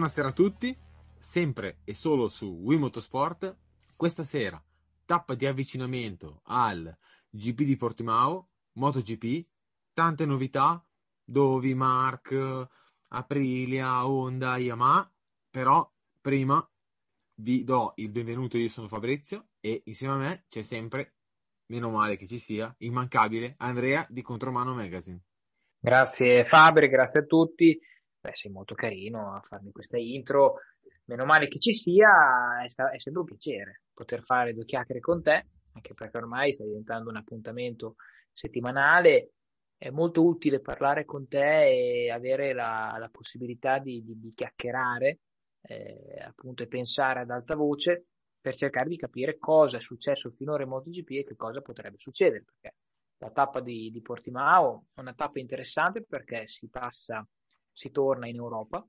buonasera a tutti, sempre e solo su Wii Motorsport. Questa sera, tappa di avvicinamento al GP di Portimao, MotoGP, tante novità, Dovi, Mark, Aprilia, Honda, Yamaha, però prima vi do il benvenuto, io sono Fabrizio e insieme a me c'è sempre, meno male che ci sia, immancabile Andrea di Contromano Magazine. Grazie Fabri, grazie a tutti. Beh, sei molto carino a farmi questa intro. Meno male che ci sia, è, sta- è sempre un piacere poter fare due chiacchiere con te, anche perché ormai sta diventando un appuntamento settimanale. È molto utile parlare con te e avere la, la possibilità di, di, di chiacchierare eh, appunto e pensare ad alta voce per cercare di capire cosa è successo finora in MotoGP e che cosa potrebbe succedere. Perché la tappa di, di Portimao è una tappa interessante perché si passa si torna in Europa.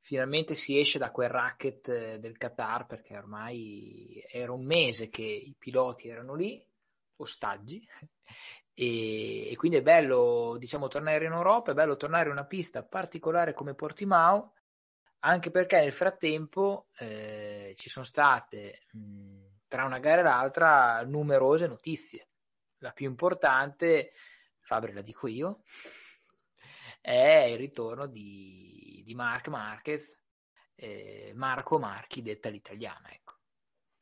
Finalmente si esce da quel racket eh, del Qatar perché ormai era un mese che i piloti erano lì, ostaggi, e, e quindi è bello diciamo, tornare in Europa, è bello tornare in una pista particolare come Portimao, anche perché nel frattempo eh, ci sono state mh, tra una gara e l'altra numerose notizie. La più importante, Fabri la dico io, è il ritorno di, di Mark Marquez, eh, Marco Marchi, detta l'italiana. Ecco.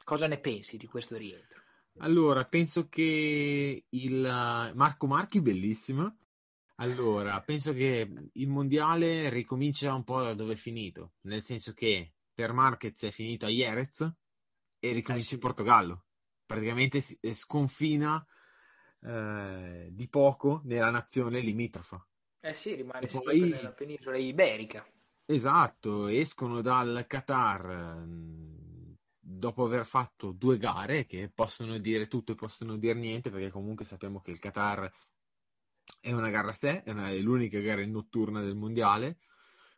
Cosa ne pensi di questo rientro? Allora, penso che il Marco Marchi bellissimo. Allora, penso che il mondiale ricomincia un po' da dove è finito, nel senso che per Marquez è finito a Jerez e ricomincia eh sì. in Portogallo. Praticamente sconfina eh, di poco nella nazione limitrofa. Eh sì, rimane poi... nella penisola iberica. Esatto, escono dal Qatar mm, dopo aver fatto due gare che possono dire tutto e possono dire niente, perché comunque sappiamo che il Qatar è una gara a sé, è, una, è l'unica gara notturna del mondiale,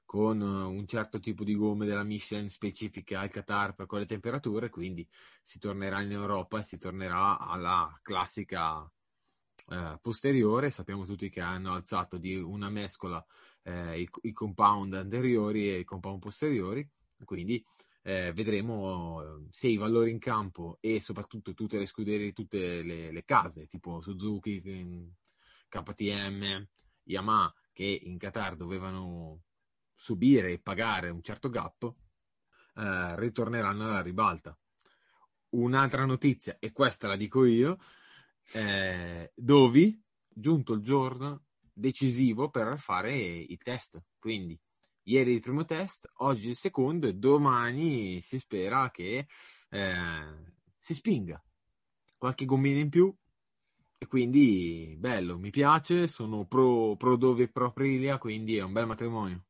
con un certo tipo di gomme della Michelin specifica al Qatar per quelle temperature, quindi si tornerà in Europa e si tornerà alla classica eh, posteriore, sappiamo tutti che hanno alzato di una mescola eh, i, i, compound anteriori e i compound posteriori, quindi eh, vedremo eh, se i valori in campo e soprattutto tutte le scuderie, tutte le, le case, tipo Suzuki, KTM, Yamaha, che in Qatar dovevano subire e pagare un certo gap, eh, ritorneranno alla ribalta. Un'altra notizia, e questa la dico io, eh, Dovi, giunto il giorno decisivo per fare i test. Quindi, ieri il primo test, oggi il secondo e domani si spera che eh, si spinga. Qualche gommina in più. E quindi, bello, mi piace, sono pro, pro Dovi e pro Aprilia, quindi è un bel matrimonio.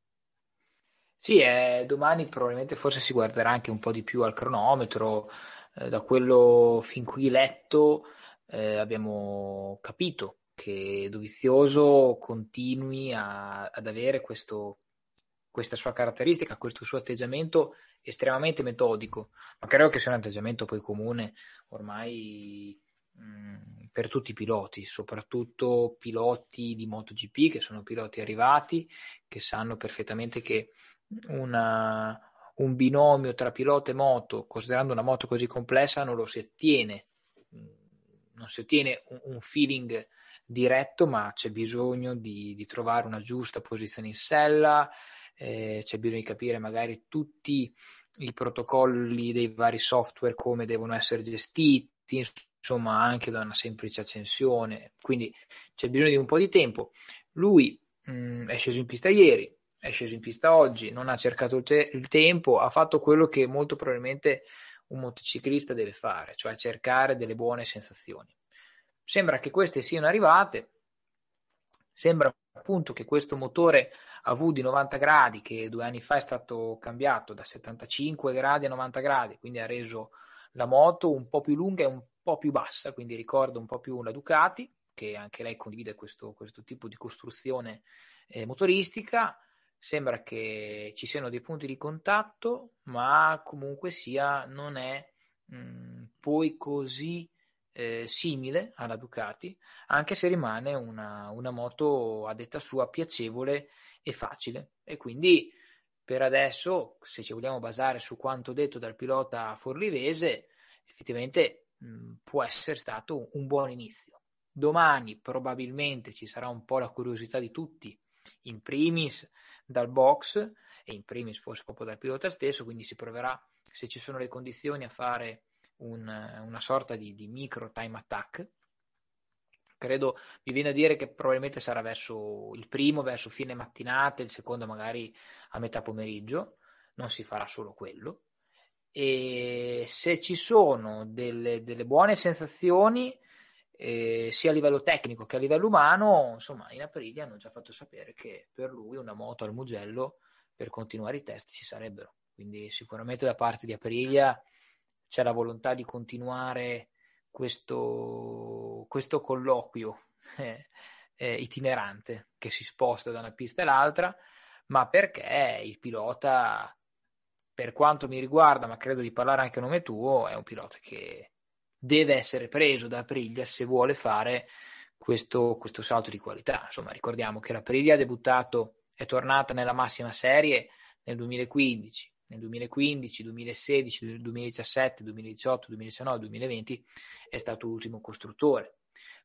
Sì, eh, domani probabilmente forse si guarderà anche un po' di più al cronometro, eh, da quello fin qui letto eh, abbiamo capito che Dovizioso continui a, ad avere questo, questa sua caratteristica, questo suo atteggiamento estremamente metodico, ma credo che sia un atteggiamento poi comune ormai mh, mm, per tutti i piloti, soprattutto piloti di MotoGP che sono piloti arrivati, che sanno perfettamente che una, un binomio tra pilota e moto, considerando una moto così complessa, non lo si ottiene non si ottiene un, un feeling diretto, ma c'è bisogno di, di, trovare una giusta posizione in sella, eh, c'è bisogno di capire magari tutti i protocolli dei vari software, come devono essere gestiti, insomma anche da una semplice accensione, quindi c'è bisogno di un po' di tempo. Lui mh, mm, è sceso in pista ieri, è sceso in pista oggi, non ha cercato il, te- il tempo, ha fatto quello che molto probabilmente un motociclista deve fare, cioè cercare delle buone sensazioni. Sembra che queste siano arrivate, sembra appunto che questo motore a V di 90 gradi, che due anni fa è stato cambiato da 75 gradi a 90 gradi, quindi ha reso la moto un po' più lunga e un po' più bassa, quindi ricorda un po' più la Ducati, che anche lei condivide questo, questo tipo di costruzione eh, motoristica, sembra che ci siano dei punti di contatto, ma comunque sia non è mh, mm, poi così eh, simile alla Ducati, anche se rimane una, una, moto a detta sua piacevole e facile. E quindi per adesso, se ci vogliamo basare su quanto detto dal pilota forlivese, effettivamente mh, può essere stato un buon inizio. Domani probabilmente ci sarà un po' la curiosità di tutti, in primis dal box e in primis forse proprio dal pilota stesso, quindi si proverà, se ci sono le condizioni, a fare un, una sorta di, di micro time attack Credo, mi viene a dire che probabilmente sarà verso il primo, verso fine mattinata, il secondo magari a metà pomeriggio, non si farà solo quello. E se ci sono delle, delle buone sensazioni, eh, sia a livello tecnico che a livello umano, insomma, in Aprilia hanno già fatto sapere che per lui una moto al Mugello per continuare i test ci sarebbero. Quindi sicuramente da parte di Aprilia c'è la volontà di continuare questo, questo colloquio eh, eh, itinerante che si sposta da una pista all'altra, ma perché il pilota, per quanto mi riguarda, ma credo di parlare anche a nome tuo, è un pilota che deve essere preso da Aprilia se vuole fare questo, questo salto di qualità. Insomma, ricordiamo che l'Aprilia ha debuttato, è tornata nella massima serie nel 2015, nel 2015, 2016, 2017, 2018, 2019, 2020 è stato l'ultimo costruttore.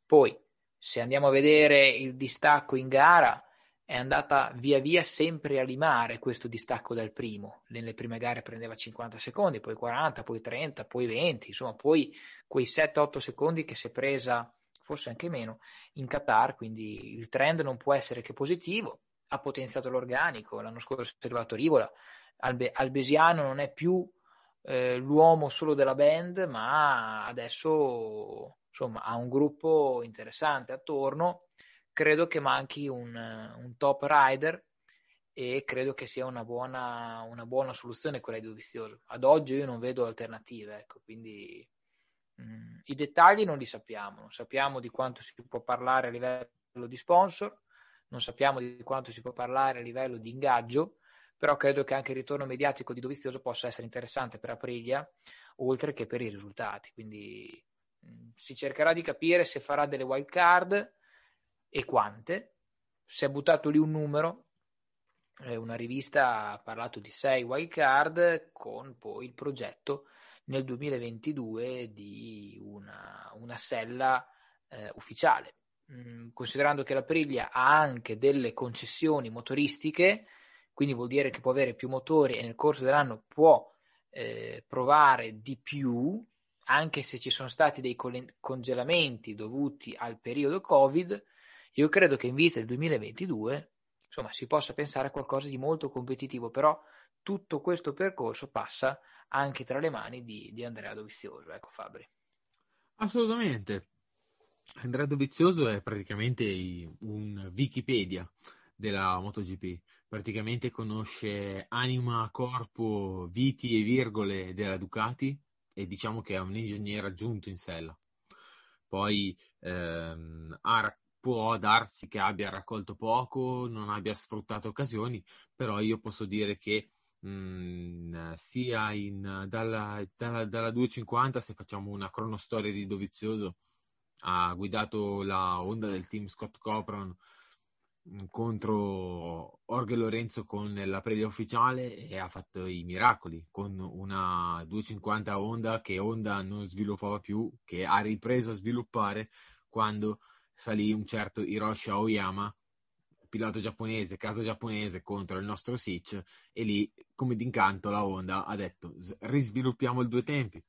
Poi, se andiamo a vedere il distacco in gara, è andata via via sempre a limare questo distacco dal primo. Nelle prime gare prendeva 50 secondi, poi 40, poi 30, poi 20, insomma, poi quei 7-8 secondi che si è presa, forse anche meno, in Qatar, quindi il trend non può essere che positivo. Ha potenziato l'organico, l'anno scorso è arrivato Rivola, Albe- Albesiano non è più eh, l'uomo solo della band, ma adesso insomma ha un gruppo interessante attorno. Credo che manchi un, un top rider e credo che sia una buona, una buona, soluzione quella di Dovizioso. Ad oggi io non vedo alternative, ecco, quindi mh, mm, i dettagli non li sappiamo, non sappiamo di quanto si può parlare a livello di sponsor, non sappiamo di quanto si può parlare a livello di ingaggio, però credo che anche il ritorno mediatico di Dovizioso possa essere interessante per Aprilia, oltre che per i risultati. Quindi mh, mm, si cercherà di capire se farà delle wild card e quante. Si è buttato lì un numero, eh, una rivista ha parlato di 6 wild card con poi il progetto nel 2022 di una, una sella eh, ufficiale. Mm, considerando che l'Aprilia ha anche delle concessioni motoristiche, quindi vuol dire che può avere più motori e nel corso dell'anno può eh, provare di più, anche se ci sono stati dei congelamenti dovuti al periodo Covid, io credo che in vista del 2022 insomma, si possa pensare a qualcosa di molto competitivo, però tutto questo percorso passa anche tra le mani di, di Andrea Dovizioso, ecco Fabri. Assolutamente. Andrea Dovizioso è praticamente un Wikipedia della MotoGP praticamente conosce anima, corpo, viti e virgole della Ducati e diciamo che è un ingegnere aggiunto in sella. Poi ehm, ha, può darsi che abbia raccolto poco, non abbia sfruttato occasioni, però io posso dire che mh, mm, sia in, dalla, dalla, dalla 250, se facciamo una cronostoria di Dovizioso, ha guidato la Honda del team Scott Copron contro Orge Lorenzo con la previa ufficiale e ha fatto i miracoli con una 250 Honda che Honda non sviluppava più, che ha ripreso a sviluppare quando salì un certo Hiroshi Aoyama, pilota giapponese, casa giapponese contro il nostro Sitch e lì come d'incanto la Honda ha detto risviluppiamo il due tempi.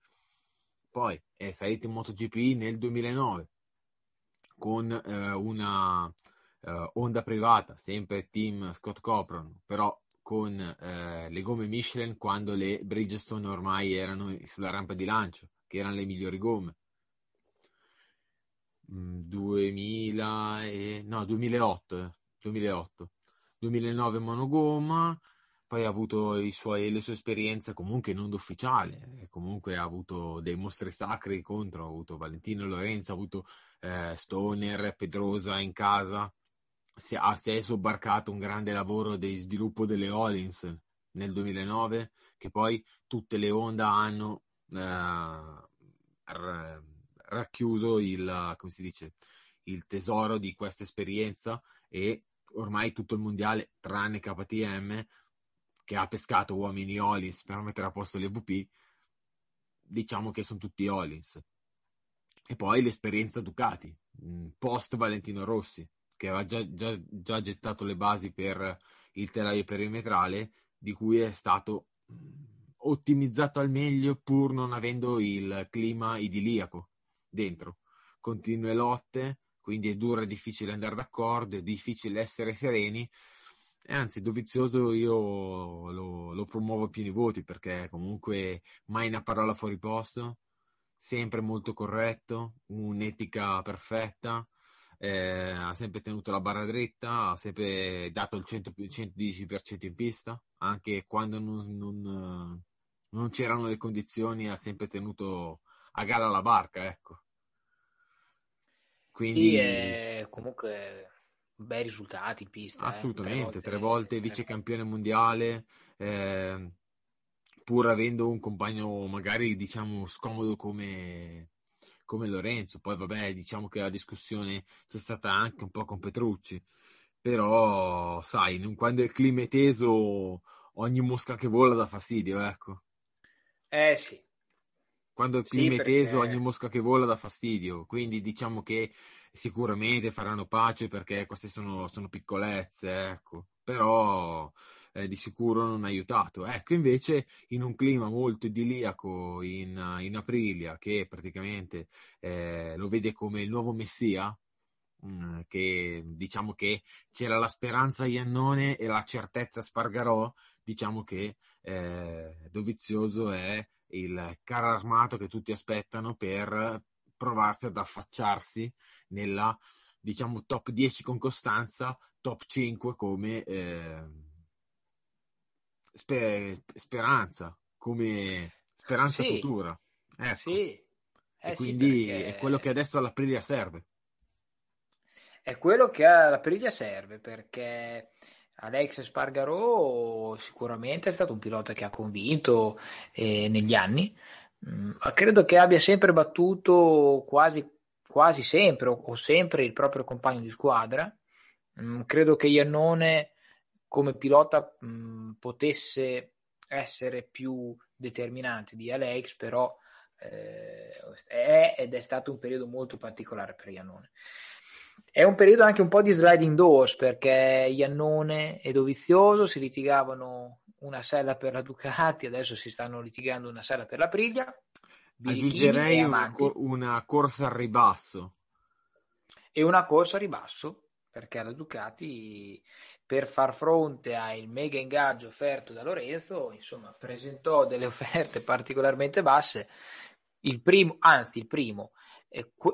Poi è salito in MotoGP nel 2009 con eh, una uh, Honda privata, sempre team Scott Copron, però con uh, le gomme Michelin quando le Bridgestone ormai erano sulla rampa di lancio, che erano le migliori gomme. 2000 mm, e... no, 2008, 2008. 2009 monogomma, poi ha avuto suoi, le sue esperienze comunque non ufficiali, comunque ha avuto dei mostri sacri contro, ha avuto Valentino Lorenzo, ha avuto eh, Stoner, Pedrosa in casa, si, ha, si è sobbarcato un grande lavoro di sviluppo delle Hollins nel 2009, che poi tutte le Honda hanno eh, racchiuso il, come si dice, il tesoro di questa esperienza e ormai tutto il mondiale, tranne KTM, che ha pescato uomini Olins per mettere a posto gli EVP, diciamo che sono tutti Olins. E poi l'esperienza Ducati, mm, post Valentino Rossi, che aveva già, già, già gettato le basi per il telaio perimetrale, di cui è stato mm, ottimizzato al meglio pur non avendo il clima idiliaco dentro. Continue lotte, quindi è duro e difficile andare d'accordo, è difficile essere sereni. E anzi, Dovizioso io lo, lo promuovo a pieni voti perché comunque mai una parola fuori posto, sempre molto corretto, un'etica perfetta, eh, ha sempre tenuto la barra dritta, ha sempre dato il 100, 110% in pista, anche quando non, non, non, c'erano le condizioni, ha sempre tenuto a gara la barca, ecco. Quindi sì, è comunque bei risultati in pista. Eh, Assolutamente, eh, tre, volte, volte vice campione mondiale. Eh, pur avendo un compagno magari diciamo scomodo come, come Lorenzo. Poi vabbè, diciamo che la discussione c'è stata anche un po' con Petrucci, però sai, quando il clima è teso ogni mosca che vola dà fastidio, ecco. Eh sì. Quando il clima sì, è teso ogni mosca che vola dà fastidio, quindi diciamo che sicuramente faranno pace perché queste sono, sono piccolezze, ecco. Però eh, di sicuro non ha aiutato. Ecco, invece in un clima molto idilliaco in, in Aprilia, che praticamente eh, lo vede come il nuovo messia, mm, che diciamo che c'era la speranza Iannone e la certezza Spargarò, diciamo che eh, Dovizioso è il carro armato che tutti aspettano per provarsi ad affacciarsi nella diciamo top 10 con costanza, top 5 come eh, sper- speranza, come speranza sì. futura. Ecco. Sì. Eh e quindi sì, è quello che adesso all'Aprilia serve. È quello che all'Aprilia serve perché Alex Spargaro sicuramente è stato un pilota che ha convinto eh, negli anni. Mm, credo che abbia sempre battuto quasi, quasi sempre o, o sempre il proprio compagno di squadra. Mm, credo che Iannone come pilota mh, potesse essere più determinante di Alex, però eh, è ed è stato un periodo molto particolare per Iannone. È un periodo anche un po' di sliding doors perché Iannone e Dovizioso si litigavano una sella per la Ducati, adesso si stanno litigando una sella per la Priglia. Aggiungerei una, una corsa al ribasso. E una corsa a ribasso perché la Ducati per far fronte al mega ingaggio offerto da Lorenzo, insomma, presentò delle offerte particolarmente basse. Il primo, anzi, il primo,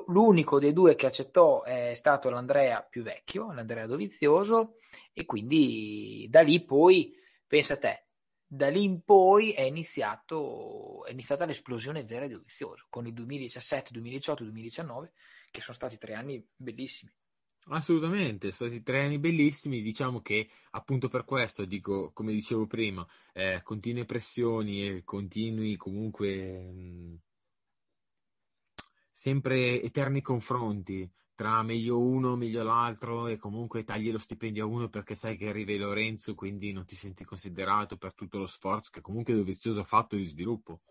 l'unico dei due che accettò è stato l'Andrea più vecchio, l'Andrea Dovizioso, e quindi da lì poi, pensa a te, da lì in poi è, iniziato, è iniziata l'esplosione vera di Dovizioso, con il 2017, 2018, 2019, che sono stati tre anni bellissimi. Assolutamente, sono stati tre anni bellissimi, diciamo che appunto per questo, dico, come dicevo prima, eh, continue pressioni e continui comunque mh, sempre eterni confronti tra meglio uno, meglio l'altro e comunque tagli lo stipendio a uno perché sai che arriva Lorenzo, quindi non ti senti considerato per tutto lo sforzo che comunque Dovizioso ha fatto di sviluppo.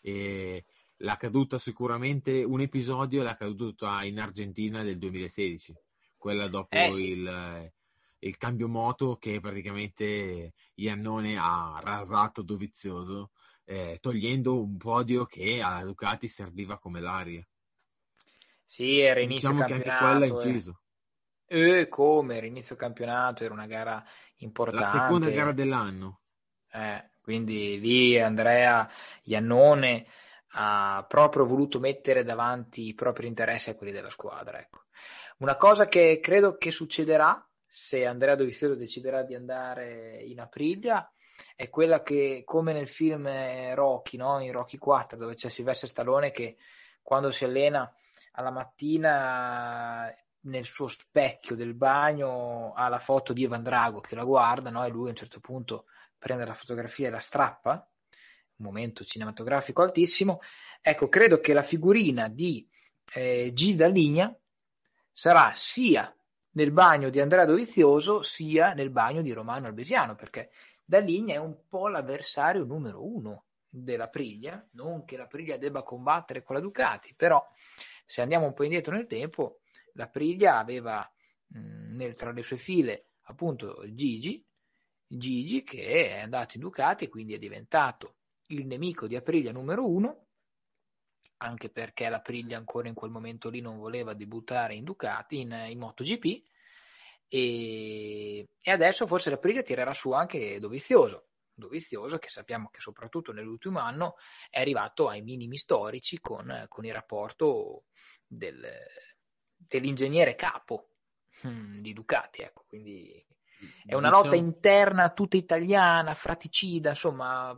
E l'ha caduta sicuramente un episodio, l'ha caduta in Argentina del 2016 quella dopo eh, sì. il, il, cambio moto che praticamente Iannone ha rasato Dovizioso, eh, togliendo un podio che a Ducati serviva come l'aria. Sì, era inizio diciamo campionato. Che anche quella ha inciso. E eh, come era inizio campionato, era una gara importante. La seconda gara dell'anno. Eh, quindi lì Andrea Iannone ha proprio voluto mettere davanti i propri interessi a quelli della squadra. Ecco. Una cosa che credo che succederà se Andrea Dovizioso deciderà di andare in Aprilia è quella che, come nel film Rocky, no? in Rocky 4, dove c'è Silvestre Stallone che quando si allena alla mattina nel suo specchio del bagno ha la foto di Evan Drago che la guarda no? e lui a un certo punto prende la fotografia e la strappa, un momento cinematografico altissimo. Ecco, credo che la figurina di eh, G. Dalligna sarà sia nel bagno di Andrea Dovizioso sia nel bagno di Romano Albesiano, perché Daligna è un po' l'avversario numero uno della Priglia, non che la Priglia debba combattere con la Ducati, però se andiamo un po' indietro nel tempo, la Priglia aveva mh, nel, tra le sue file appunto Gigi, Gigi che è andato in Ducati e quindi è diventato il nemico di Aprilia numero uno, anche perché la Priglia ancora in quel momento lì non voleva debuttare in Ducati, in, in MotoGP, e, e adesso forse la Priglia tirerà su anche Dovizioso, Dovizioso che sappiamo che soprattutto nell'ultimo anno è arrivato ai minimi storici con, con il rapporto del, dell'ingegnere capo hmm, di Ducati, ecco, quindi è una lotta diciamo interna tutta italiana, fraticida, insomma,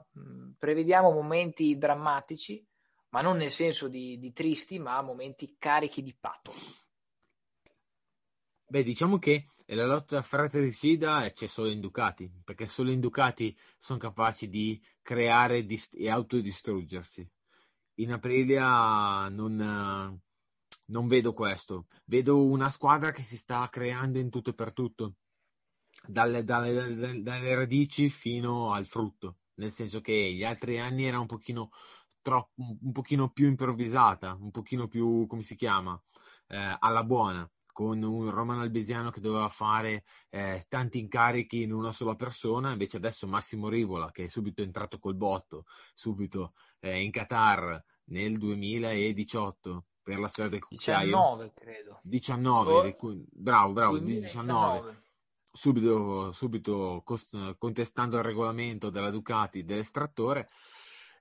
prevediamo momenti drammatici, ma non nel senso di, di tristi, ma momenti carichi di pathos. Beh, diciamo che la lotta fratricida c'è solo in Ducati, perché solo in Ducati sono capaci di creare dist- e autodistruggersi. In Aprilia non, non vedo questo, vedo una squadra che si sta creando in tutto e per tutto dalle, dalle, dalle, radici fino al frutto, nel senso che gli altri anni era un pochino, troppo, un pochino più improvvisata, un pochino più, come si chiama, eh, alla buona con un Romano Albesiano che doveva fare eh, tanti incarichi in una sola persona, invece adesso Massimo Rivola, che è subito entrato col botto, subito eh, in Qatar nel 2018 per la storia del cucciaio. 19 credo. 19, oh. bravo, bravo, 2019. 19 subito, subito cost- contestando il regolamento della Ducati dell'estrattore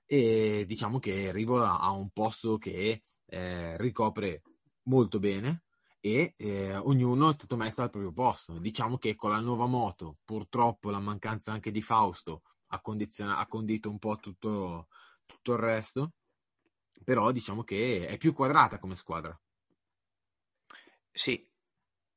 e diciamo che Rivola ha un posto che eh, ricopre molto bene e eh, ognuno è stato messo al proprio posto. Diciamo che con la nuova moto, purtroppo la mancanza anche di Fausto ha, condiziona- ha condito un po' tutto, tutto il resto, però diciamo che è più quadrata come squadra. Sì,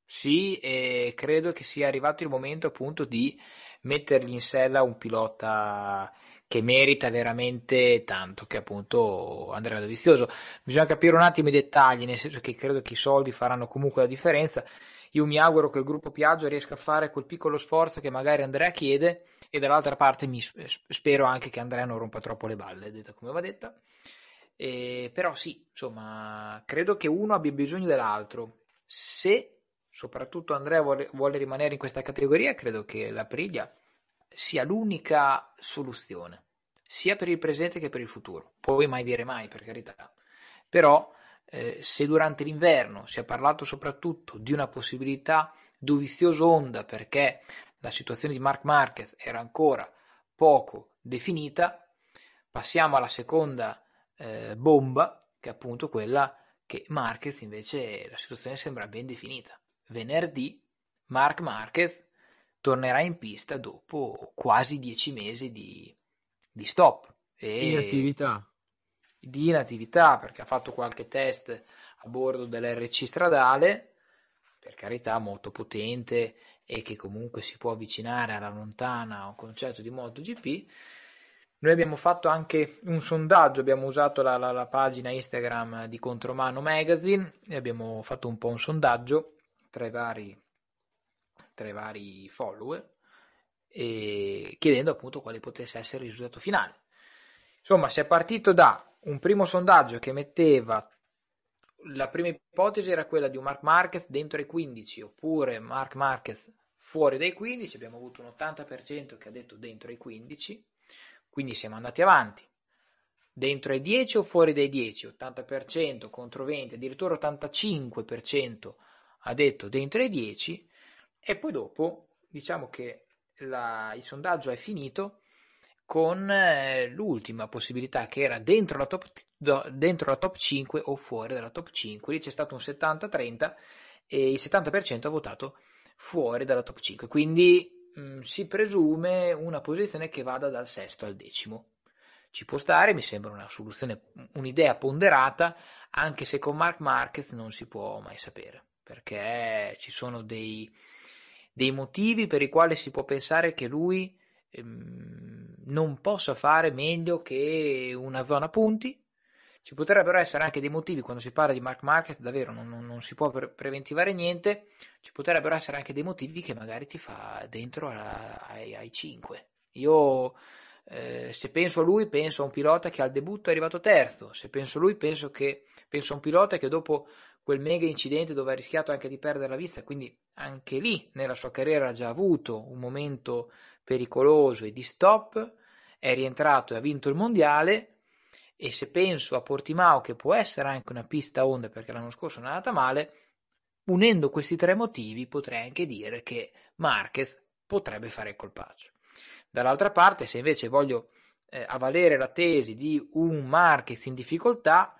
sì, e credo che sia arrivato il momento appunto di mettergli in sella un pilota che merita veramente tanto, che appunto Andrea Dovizioso. Bisogna capire un attimo i dettagli, nel senso che credo che i soldi faranno comunque la differenza. Io mi auguro che il gruppo Piaggio riesca a fare quel piccolo sforzo che magari Andrea chiede e dall'altra parte mi spero anche che Andrea non rompa troppo le balle, detta come va detta. E, però sì, insomma, credo che uno abbia bisogno dell'altro. Se soprattutto Andrea vuole, vuole rimanere in questa categoria, credo che la Priglia sia l'unica soluzione, sia per il presente che per il futuro. Puoi mai dire mai, per carità. Però eh, se durante l'inverno si è parlato soprattutto di una possibilità dovizioso onda perché la situazione di Mark Marquez era ancora poco definita, passiamo alla seconda eh, bomba, che è appunto quella che Marquez invece la situazione sembra ben definita venerdì Marc Marquez tornerà in pista dopo quasi dieci mesi di, di stop. E inattività. Di inattività perché ha fatto qualche test a bordo dell'RC stradale, per carità molto potente e che comunque si può avvicinare alla lontana a un concetto di MotoGP. Noi abbiamo fatto anche un sondaggio, abbiamo usato la, la, la pagina Instagram di Contromano Magazine e abbiamo fatto un po' un sondaggio tra i vari, tra i vari follower e chiedendo appunto quale potesse essere il risultato finale. Insomma, si è partito da un primo sondaggio che metteva la prima ipotesi era quella di un Mark Marquez dentro i 15 oppure Mark Marquez fuori dai 15, abbiamo avuto un 80% che ha detto dentro i 15, quindi siamo andati avanti. Dentro ai 10 o fuori dai 10? 80% contro 20, addirittura 85% ha detto dentro i 10 e poi dopo diciamo che la, il sondaggio è finito con eh, l'ultima possibilità che era dentro la, top, dentro la top 5 o fuori dalla top 5, lì c'è stato un 70-30 e il 70% ha votato fuori dalla top 5, quindi mh, mm, si presume una posizione che vada dal sesto al decimo. Ci può stare, mi sembra una soluzione, un'idea ponderata, anche se con Mark Marquez non si può mai sapere perché ci sono dei, dei motivi per i quali si può pensare che lui ehm, non possa fare meglio che una zona punti. Ci potrebbero essere anche dei motivi quando si parla di Mark Market, davvero non, non, non si può pre- preventivare niente. Ci potrebbero essere anche dei motivi che magari ti fa dentro a, ai, ai 5 Io eh, se penso a lui, penso a un pilota che al debutto è arrivato terzo. Se penso a lui, penso, che, penso a un pilota che dopo quel mega incidente dove ha rischiato anche di perdere la vista, quindi anche lì nella sua carriera ha già avuto un momento pericoloso e di stop, è rientrato e ha vinto il mondiale. E se penso a Portimao, che può essere anche una pista onde perché l'anno scorso non è andata male, unendo questi tre motivi potrei anche dire che Marquez potrebbe fare il colpaccio. Dall'altra parte, se invece voglio eh, avvalere la tesi di un Marquez in difficoltà,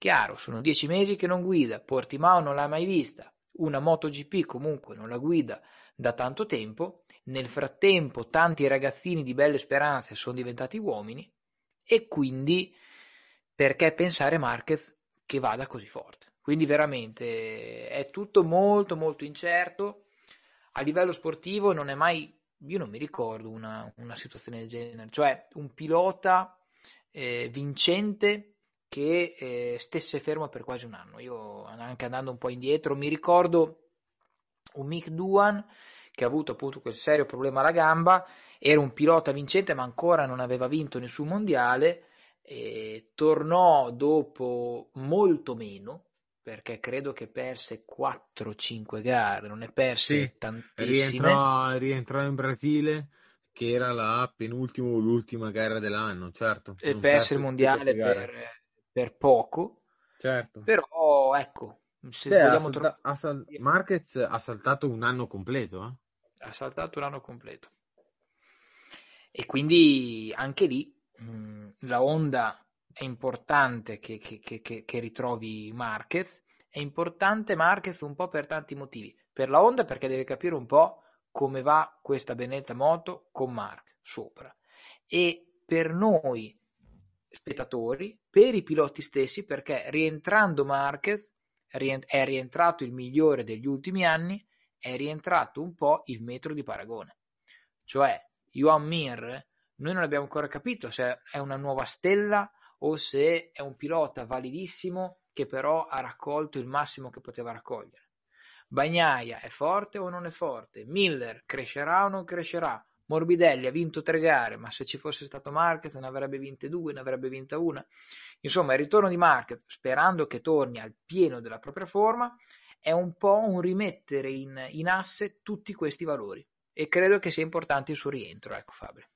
chiaro, sono dieci mesi che non guida, Portimao non l'ha mai vista, una MotoGP comunque non la guida da tanto tempo, nel frattempo tanti ragazzini di belle speranze sono diventati uomini e quindi perché pensare Marquez che vada così forte? Quindi veramente è tutto molto molto incerto. A livello sportivo non è mai io non mi ricordo una, una situazione del genere, cioè un pilota eh, vincente che eh, stesse fermo per quasi un anno. Io anche andando un po' indietro mi ricordo un Mick Duan che ha avuto appunto quel serio problema alla gamba, era un pilota vincente ma ancora non aveva vinto nessun mondiale, e tornò dopo molto meno, perché credo che perse 4-5 gare, non ne perse sì, tantissime. Rientrò, rientrò, in Brasile, che era la penultima o l'ultima gara dell'anno, certo. E perse il mondiale per, per, poco. Certo. Però, ecco, se Beh, vogliamo tro- ha sal- Marquez ha saltato un anno completo, eh? Ha saltato un anno completo. E quindi anche lì mh, mm, la Honda è importante che, che, che, che, ritrovi Marquez, è importante Marquez un po' per tanti motivi. Per la Honda perché deve capire un po' come va questa benedetta moto con Mark sopra. E per noi spettatori, per i piloti stessi, perché rientrando Marquez è rientrato il migliore degli ultimi anni, è rientrato un po' il metro di paragone. Cioè, Johan Mir, noi non abbiamo ancora capito se è una nuova stella o se è un pilota validissimo che però ha raccolto il massimo che poteva raccogliere. Bagnaia è forte o non è forte? Miller crescerà o non crescerà? Morbidelli ha vinto tre gare, ma se ci fosse stato Marquez ne avrebbe vinte due, ne avrebbe vinta una. Insomma, il ritorno di Marquez, sperando che torni al pieno della propria forma, è un po' un rimettere in, in asse tutti questi valori. E credo che sia importante il suo rientro, ecco Fabio.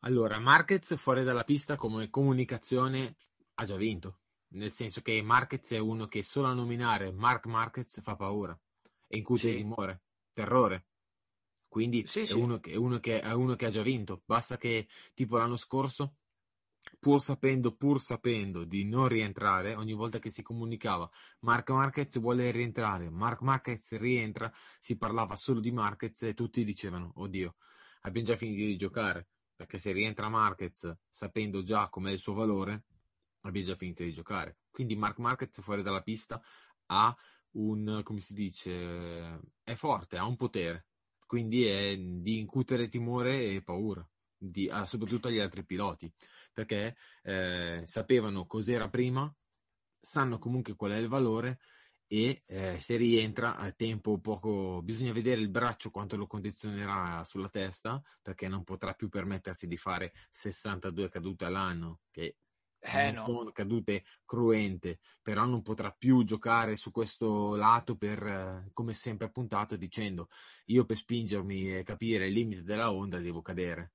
Allora, Marquez fuori dalla pista come comunicazione ha già vinto, nel senso che Marquez è uno che solo a nominare Mark Marquez fa paura e incute sì. timore, terrore. Quindi sì, è, sì. Uno che, è, uno che, è uno che ha già vinto. Basta che, tipo l'anno scorso, pur sapendo, pur sapendo di non rientrare, ogni volta che si comunicava Mark Marquez vuole rientrare, Mark Marquez rientra, si parlava solo di Marquez e tutti dicevano, oddio, abbiamo già finito di giocare perché se rientra Marquez sapendo già com'è il suo valore, abbiamo già finito di giocare. Quindi Mark Marquez fuori dalla pista ha un, come si dice, è forte, ha un potere, quindi è di incutere timore e paura, di, soprattutto agli altri piloti, perché eh, sapevano cos'era prima, sanno comunque qual è il valore e eh, se rientra a tempo poco bisogna vedere il braccio quanto lo condizionerà sulla testa perché non potrà più permettersi di fare 62 cadute all'anno che eh, no. sono cadute cruente però non potrà più giocare su questo lato per eh, come sempre appuntato dicendo io per spingermi e capire il limite della onda devo cadere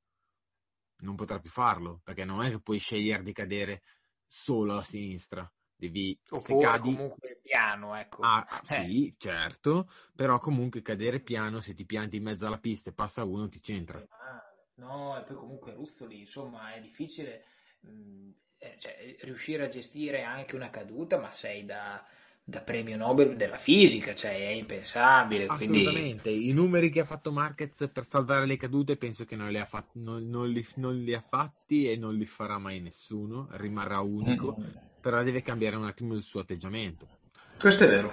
non potrà più farlo perché non è che puoi scegliere di cadere solo a sinistra devi se cadi comunque piano ecco ah, eh. sì certo però comunque cadere piano se ti pianti in mezzo alla pista e passa uno ti centra no e poi comunque Ruzzoli insomma è difficile cioè, riuscire a gestire anche una caduta ma sei da, da premio Nobel della fisica cioè è impensabile assolutamente quindi... i numeri che ha fatto Marquez per salvare le cadute penso che non li ha, fatti, non, non li, non li ha fatti e non li farà mai nessuno rimarrà unico mm però deve cambiare un attimo il suo atteggiamento. Questo è vero.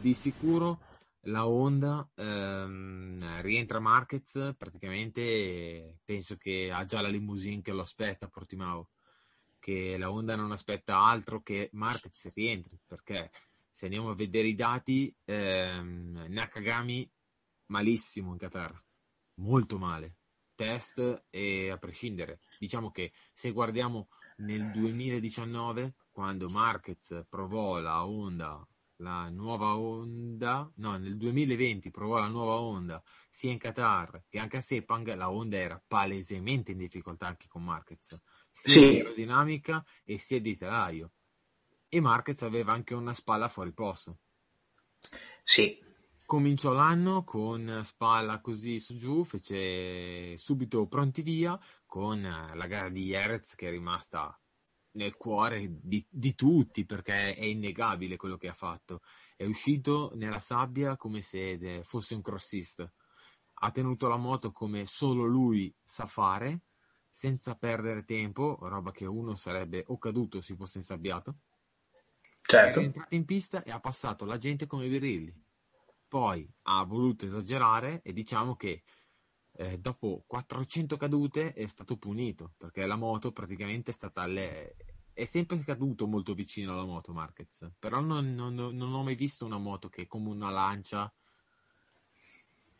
Di sicuro la Honda ehm, rientra Marquez, praticamente penso che ha già la limousine che lo aspetta a Portimao, che la Honda non aspetta altro che Marquez rientri, perché se andiamo a vedere i dati, ehm, Nakagami malissimo in Qatar, molto male test e a prescindere. Diciamo che se guardiamo nel 2019, quando Marquez provò la Honda, la nuova Honda, no, nel 2020 provò la nuova Honda sia in Qatar che anche a Sepang, la Honda era palesemente in difficoltà anche con Marquez, sia Sì. di aerodinamica e sia di telaio. E Marquez aveva anche una spalla fuori posto. Sì, Cominciò l'anno con spalla così su giù, fece subito pronti via con la gara di Jerez che è rimasta nel cuore di, di tutti perché è innegabile quello che ha fatto. È uscito nella sabbia come se fosse un crossist. Ha tenuto la moto come solo lui sa fare, senza perdere tempo, roba che uno sarebbe o caduto se fosse insabbiato. È certo. rientrato in pista e ha passato la gente come birilli. Poi ha voluto esagerare e diciamo che eh, dopo 400 cadute è stato punito perché la moto praticamente è stata alle... è sempre caduto molto vicino alla moto Marquez, però non, non- non ho mai visto una moto che come una lancia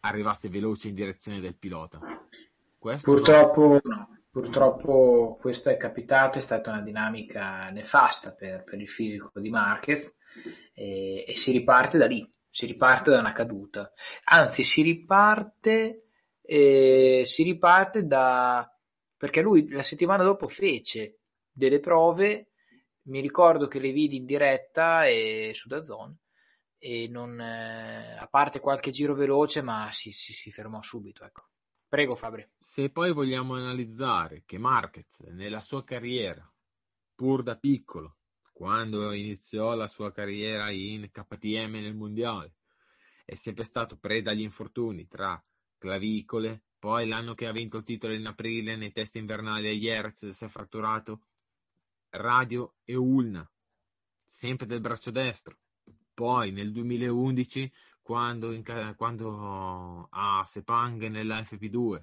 arrivasse veloce in direzione del pilota. Questo. Purtroppo no, purtroppo questo è capitato, è stata una dinamica nefasta per, per il fisico di Marquez e, e si riparte da lì, si riparte da una caduta. Anzi, si riparte, eh, si riparte da... perché lui la settimana dopo fece delle prove, mi ricordo che le vidi in diretta e su DAZN e non, eh, a parte qualche giro veloce, ma si, si, si fermò subito, ecco. Prego Fabri. Se poi vogliamo analizzare che Marquez nella sua carriera, pur da piccolo, quando iniziò la sua carriera in KTM nel mondiale, è sempre stato preda agli infortuni tra clavicole, poi l'anno che ha vinto il titolo in aprile nei test invernali a Jerez si è fratturato radio e ulna, sempre del braccio destro. Poi nel 2011 quando, in quando a Sepang nella FP2,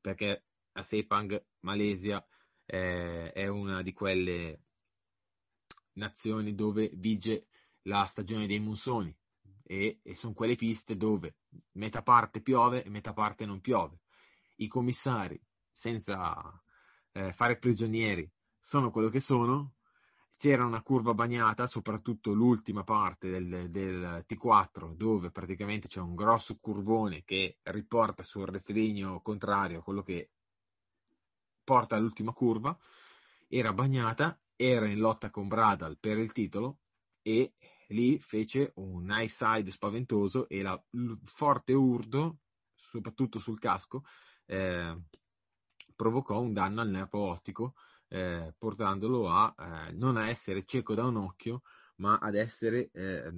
perché a Sepang, Malesia, eh, è una di quelle nazioni dove vige la stagione dei monsoni e, e sono quelle piste dove metà parte piove e metà parte non piove. I commissari, senza eh, fare prigionieri, sono quello che sono. C'era una curva bagnata, soprattutto l'ultima parte del, del T4, dove praticamente c'è un grosso curvone che riporta sul rettilineo contrario quello che porta all'ultima curva. Era bagnata, era in lotta con Bradal per il titolo e lì fece un high side spaventoso e la, forte urdo, soprattutto sul casco, eh, provocò un danno al nervo ottico eh, portandolo a eh, non a essere cieco da un occhio, ma ad essere eh,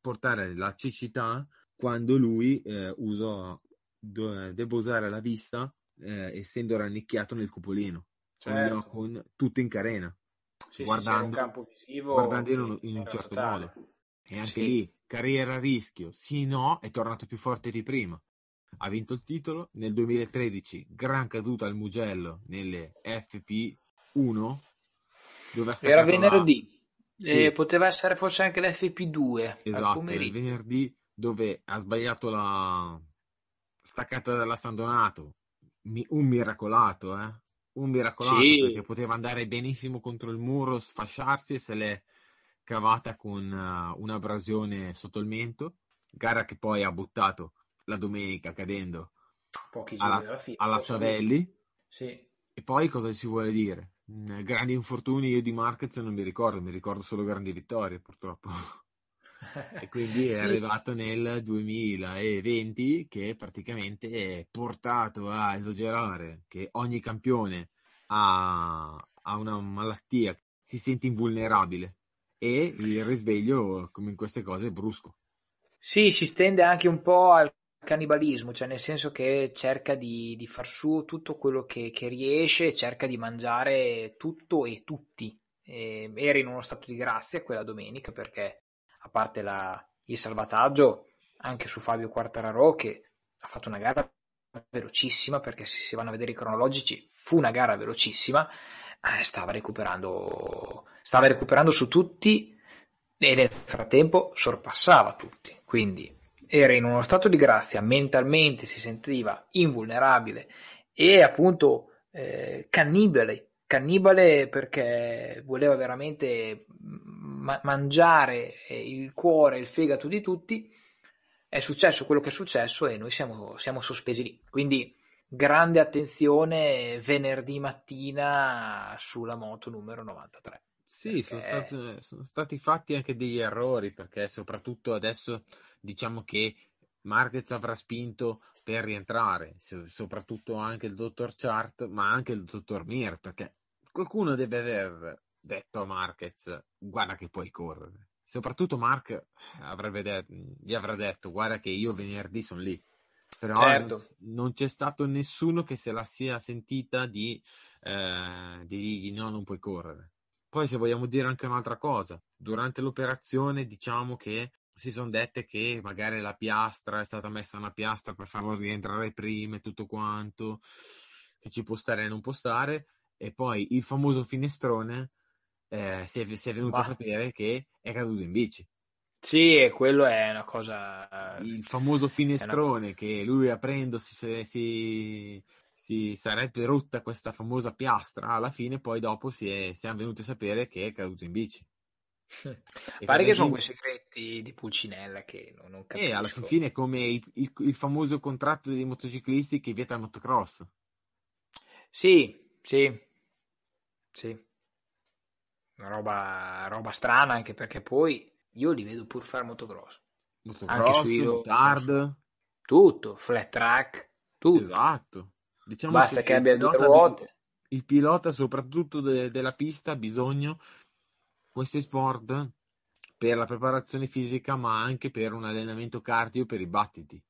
portare la cecità quando lui eh, usò do, debba usare la vista eh, essendo rannicchiato nel cupolino Certo. con, con tutto in carena Sì, guardando, sì, guardando in in un certo modo e anche Sì. lì carriera a rischio sì no è tornato più forte di prima ha vinto il titolo nel 2013 gran caduta al Mugello nelle FP1 dove Era venerdì, Sì. e poteva essere forse anche l'FP2 al Esatto, il venerdì dove ha sbagliato la staccata dalla San Donato. Mi- un miracolato, eh? Un miracolato Sì. perché poteva andare benissimo contro il muro, sfasciarsi e se l'è cavata con eh, un'abrasione sotto il mento. Gara che poi ha buttato la domenica cadendo alla, alla Savelli. Sì. E poi cosa si vuole dire? Mm, Grandi infortuni io di Marquez non mi ricordo, mi ricordo solo grandi vittorie purtroppo. E quindi è Sì. arrivato nel 2020 che praticamente è portato a esagerare che ogni campione ha, ha una malattia, si sente invulnerabile e il risveglio, come in queste cose, è brusco. Sì, si stende anche un po' al cannibalismo, cioè nel senso che cerca di, di far suo tutto quello che, che riesce, cerca di mangiare tutto e tutti. E era in uno stato di grazia quella domenica perché, a parte la- il salvataggio, anche su Fabio Quartararo che ha fatto una gara velocissima perché se si vanno a vedere i cronologici fu una gara velocissima, eh, stava recuperando, stava recuperando su tutti e nel frattempo sorpassava tutti. Quindi era in uno stato di grazia, mentalmente si sentiva invulnerabile e appunto eh, cannibale, cannibale perché voleva veramente ma- mangiare il cuore, il fegato di tutti, è successo quello che è successo e noi siamo, siamo sospesi lì. Quindi grande attenzione venerdì mattina sulla moto numero 93. Sì, sono stati, sono stati fatti anche degli errori perché soprattutto adesso diciamo che Marquez avrà spinto per rientrare, soprattutto anche il dottor Chart, ma anche il dottor Mir, perché qualcuno deve aver detto a Marquez guarda che puoi correre. Soprattutto Mark avrebbe detto, gli avrà detto guarda che io venerdì sono lì. Però certo. non c'è stato nessuno che se la sia sentita di, eh, di dirgli no, non puoi correre. Poi se vogliamo dire anche un'altra cosa, durante l'operazione diciamo che si sono dette che magari la piastra è stata messa una piastra per farlo rientrare prima e tutto quanto, che ci può stare e non può stare, e poi il famoso finestrone eh, si, è, si, è, venuto bah. a sapere che è caduto in bici. Sì, e quello è una cosa... Il famoso finestrone una... che lui aprendo si, si, si sarebbe rotta questa famosa piastra, alla fine poi dopo si è, siamo venuti a sapere che è caduto in bici. Pare che sono quei segreti di Pulcinella che non, non capisco. E alla fine è come il, il, il, famoso contratto dei motociclisti che vieta il motocross. Sì, sì, sì. Una roba, roba strana anche perché poi io li vedo pur fare motocross. Motocross, anche sui motard. Tutto, flat track, tutto. Esatto. Diciamo Basta che, che abbia due ruote. Il pilota, soprattutto de- della pista, ha bisogno questi sport per la preparazione fisica, ma anche per un allenamento cardio per i battiti.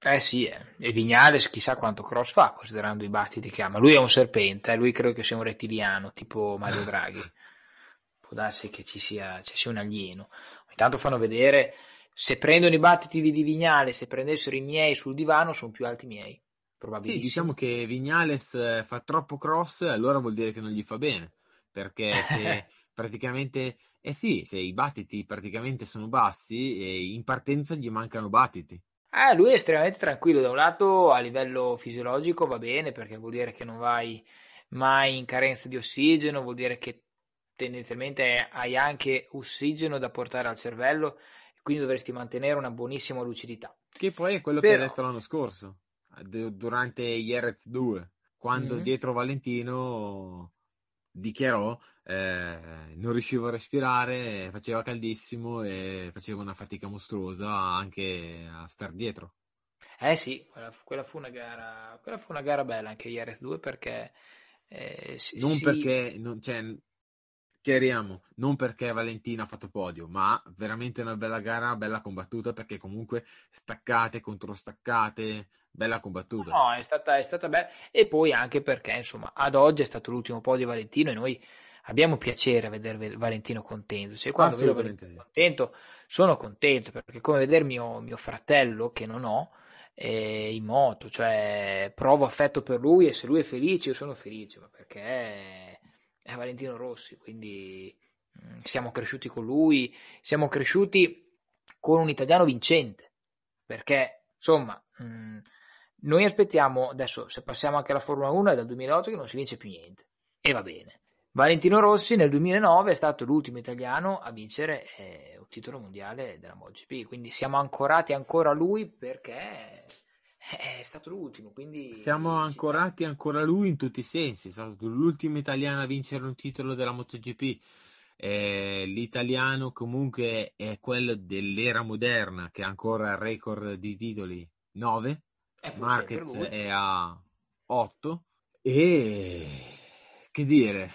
Eh sì, eh. e Vignales chissà quanto cross fa, considerando i battiti che ha, ma lui è un serpente, eh. lui credo che sia un rettiliano, tipo Mario Draghi. Può darsi che ci sia, ci sia un alieno. Intanto fanno vedere, se prendono i battiti di Vignales, se prendessero i miei sul divano, sono più alti i miei. Sì, diciamo che Vignales eh, fa troppo cross, allora vuol dire che non gli fa bene, perché se praticamente, eh sì, se i battiti praticamente sono bassi, eh, in partenza gli mancano battiti. Eh, lui è estremamente tranquillo, da un lato a livello fisiologico va bene, perché vuol dire che non vai mai in carenza di ossigeno, vuol dire che tendenzialmente hai anche ossigeno da portare al cervello, quindi dovresti mantenere una buonissima lucidità. Che poi è quello Però... che hai detto l'anno scorso durante gli Erez 2, quando mm-hmm. dietro Valentino dichiarò eh, non riuscivo a respirare, faceva caldissimo e faceva una fatica mostruosa anche a star dietro. Eh sì, quella, quella, fu, una gara, quella fu una gara bella anche Rs 2 perché... Eh, si, non perché, non, cioè, chiariamo, non perché Valentino ha fatto podio, ma veramente una bella gara, bella combattuta perché comunque staccate contro staccate, bella combattuta. No, è stata, è stata bella e poi anche perché insomma ad oggi è stato l'ultimo podio di Valentino e noi abbiamo piacere a vedere Valentino contento. Cioè, quando vedo Valentino contento, sono contento perché come vedere mio, mio fratello che non ho eh, in moto, cioè provo affetto per lui e se lui è felice io sono felice, ma perché è Valentino Rossi, quindi mm, siamo cresciuti con lui, siamo cresciuti con un italiano vincente, perché insomma mm, noi aspettiamo, adesso se passiamo anche alla Formula 1 è dal 2008 che non si vince più niente, e va bene. Valentino Rossi nel 2009 è stato l'ultimo italiano a vincere eh, un titolo mondiale della MotoGP, quindi siamo ancorati ancora a lui perché è stato l'ultimo, quindi... Siamo ancorati ancora lui in tutti i sensi, è stato l'ultimo italiano a vincere un titolo della MotoGP. Eh, l'italiano comunque è quello dell'era moderna che ha ancora il record di titoli 9, Marquez è a 8 e che dire,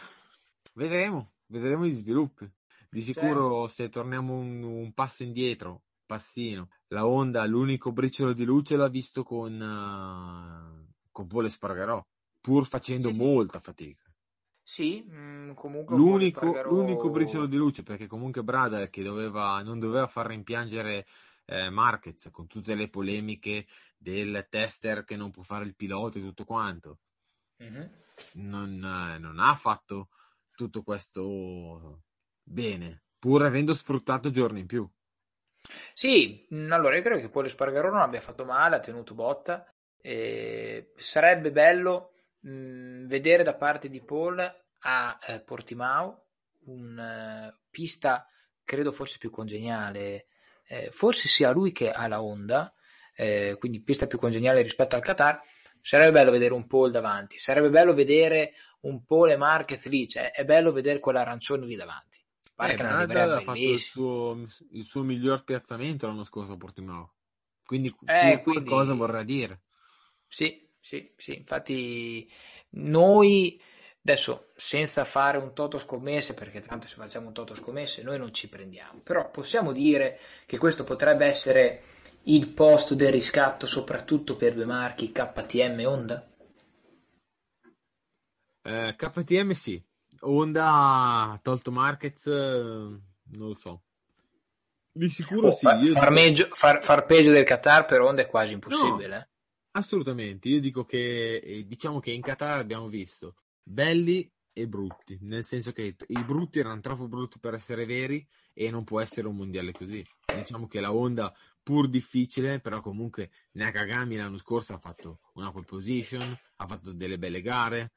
vedremo, vedremo gli sviluppi. Di sicuro certo. se torniamo un, un passo indietro passino. La Honda l'unico briciolo di luce l'ha visto con, uh, con Pole Spargarò, pur facendo sì. molta fatica. Sì, mh, mm, comunque l'unico, Spargarò... l'unico, briciolo di luce, perché comunque Brada che doveva, non doveva far rimpiangere eh, Marquez con tutte le polemiche del tester che non può fare il pilota e tutto quanto. Mm-hmm. Non, eh, non ha fatto tutto questo bene, pur avendo sfruttato giorni in più. Sì, mm, allora io credo che Paul Spargaro non abbia fatto male, ha tenuto botta. Eh, sarebbe bello mh, mm, vedere da parte di Paul a eh, Portimao una uh, pista credo forse più congeniale, eh, forse sia lui che ha la Honda, eh, quindi pista più congeniale rispetto al Qatar. Sarebbe bello vedere un Paul davanti, sarebbe bello vedere un Paul e Marquez lì, cioè è bello vedere quell'arancione lì davanti. Pare eh, che ha fatto il suo, il suo, miglior piazzamento l'anno scorso a Portimao. Quindi, eh, quindi cosa vorrà dire? Sì, sì, sì. Infatti noi adesso senza fare un toto scommesse, perché tanto se facciamo un toto scommesse noi non ci prendiamo, però possiamo dire che questo potrebbe essere il posto del riscatto soprattutto per due marchi KTM e Honda? Eh, KTM sì, Honda tolto Marquez, non lo so. Di sicuro oh, sì. Far, far, meglio, far, far, peggio del Qatar per Honda è quasi impossibile. No, eh. assolutamente. Io dico che eh, diciamo che in Qatar abbiamo visto belli e brutti, nel senso che i brutti erano troppo brutti per essere veri e non può essere un mondiale così. Diciamo che la Honda, pur difficile, però comunque Nakagami l'anno scorso ha fatto una pole position, ha fatto delle belle gare,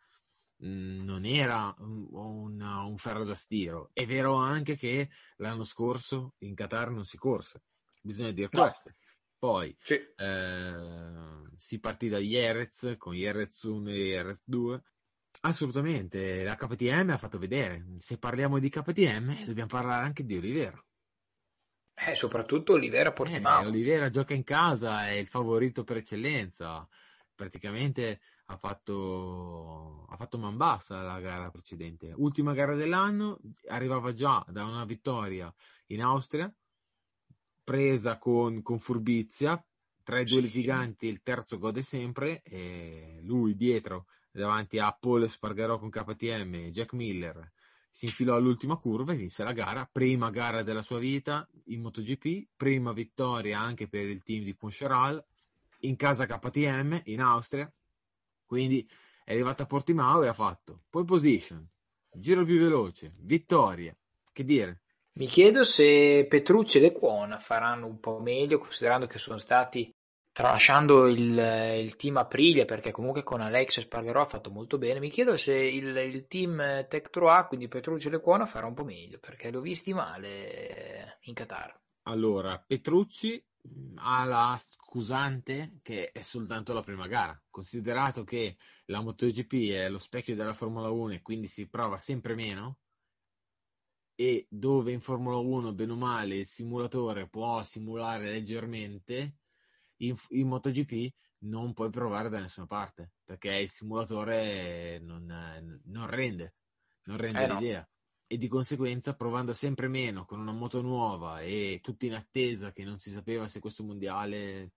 Mm, non era un, ferro da stiro. È vero anche che l'anno scorso in Qatar non si corse, bisogna dire no. questo. Poi sì. eh, si partì da Jerez con Jerez 1 e Jerez 2. Assolutamente, la KTM ha fatto vedere. Se parliamo di KTM, dobbiamo parlare anche di Olivera. Eh, soprattutto Olivera Portimao. Eh, Olivera gioca in casa, è il favorito per eccellenza. Praticamente ha fatto, ha fatto man bassa la gara precedente. Ultima gara dell'anno, arrivava già da una vittoria in Austria, presa con, con furbizia, tra i due litiganti il terzo gode sempre e lui dietro davanti a Paul Spargarò con KTM e Jack Miller si infilò all'ultima curva e vinse la gara, prima gara della sua vita in MotoGP, prima vittoria anche per il team di Poncharal in casa KTM in Austria quindi è arrivato a Portimao e ha fatto pole position, giro più veloce, vittoria. Che dire? Mi chiedo se Petrucci e Le Cuona faranno un po' meglio, considerando che sono stati tralasciando il, il, team Aprilia, perché comunque con Alex Spargerò ha fatto molto bene. Mi chiedo se il, il team Tech 3A, quindi Petrucci e Le Cuona, farà un po' meglio, perché l'ho visti male in Qatar. Allora, Petrucci ha la scusante che è soltanto la prima gara, considerato che la MotoGP è lo specchio della Formula 1 e quindi si prova sempre meno e dove in Formula 1 bene o male il simulatore può simulare leggermente in, in MotoGP non puoi provare da nessuna parte perché il simulatore non, non rende non rende eh l'idea. no e di conseguenza provando sempre meno con una moto nuova e tutti in attesa che non si sapeva se questo mondiale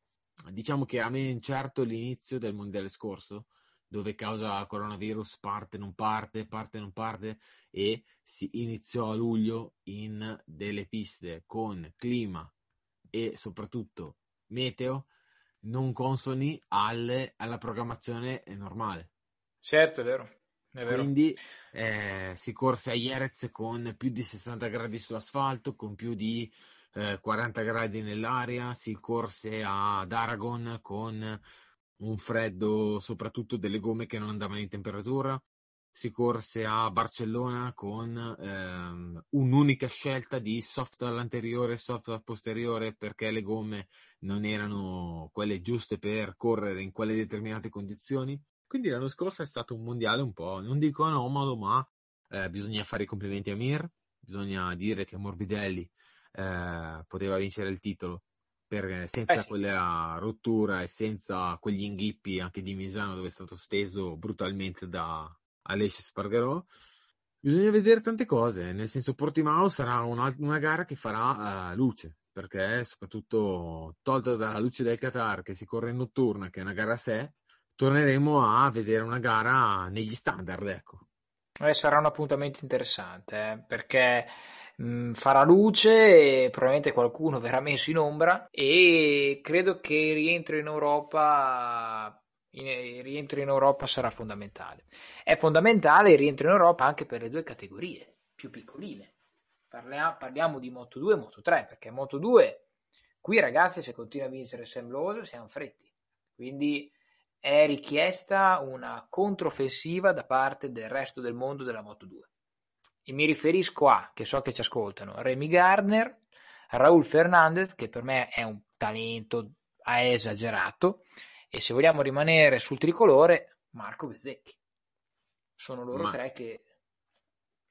diciamo che a me incerto l'inizio del mondiale scorso dove causa coronavirus parte non parte parte non parte e si iniziò a luglio in delle piste con clima e soprattutto meteo non consoni alle, alla programmazione normale. Certo è vero quindi eh, si corse a Jerez con più di 60 gradi sull'asfalto, con più di eh, 40 gradi nell'aria, si corse ad Aragon con un freddo soprattutto delle gomme che non andavano in temperatura, si corse a Barcellona con ehm, un'unica scelta di soft all'anteriore e soft al posteriore perché le gomme non erano quelle giuste per correre in quelle determinate condizioni. Quindi l'anno scorso è stato un mondiale un po', non dico anomalo, ma eh, bisogna fare i complimenti a Mir, bisogna dire che Morbidelli eh, poteva vincere il titolo per, senza eh sì. quella rottura e senza quegli inghippi anche di Misano dove è stato steso brutalmente da Alessia Spargarò. Bisogna vedere tante cose, nel senso Portimao sarà una, una gara che farà uh, luce, perché soprattutto tolta dalla luce del Qatar che si corre in notturna, che è una gara a sé, torneremo a vedere una gara negli standard, ecco. Eh, sarà un appuntamento interessante, eh, perché mh, farà luce e probabilmente qualcuno verrà messo in ombra e credo che il rientro in Europa il rientro in Europa sarà fondamentale. È fondamentale il rientro in Europa anche per le due categorie più piccoline. Parliamo, parliamo di Moto 2 e Moto 3, perché Moto 2 Qui ragazzi, se continua a vincere Sam Lowe, siamo fretti. Quindi è richiesta una controffensiva da parte del resto del mondo della Moto 2. E mi riferisco a, che so che ci ascoltano, Remy Gardner, Raul Fernandez, che per me è un talento a esagerato, e se vogliamo rimanere sul tricolore, Marco Bezzecchi. Sono loro Ma... tre che...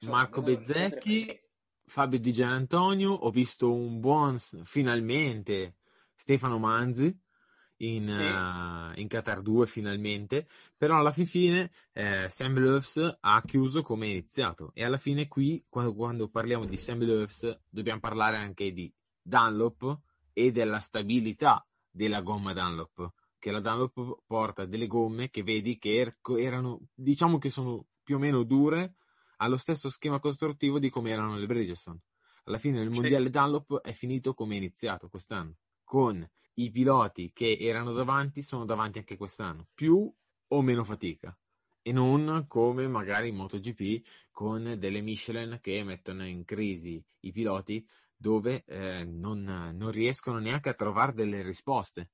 Marco Bezzecchi, Fabio Di Gianantonio, ho visto un buon, finalmente, Stefano Manzi, in, sì. uh, in, Qatar 2 finalmente, però alla fine eh, Sam Loves ha chiuso come è iniziato. E alla fine qui quando, quando parliamo di Sam Loves dobbiamo parlare anche di Dunlop e della stabilità della gomma Dunlop. Che la Dunlop porta delle gomme che vedi che er- erano diciamo che sono più o meno dure allo stesso schema costruttivo di come erano le Bridgestone. Alla fine il mondiale Dunlop è finito come è iniziato quest'anno con i piloti che erano davanti sono davanti anche quest'anno, più o meno fatica, e non come magari in MotoGP con delle Michelin che mettono in crisi i piloti dove eh, non, non, riescono neanche a trovare delle risposte.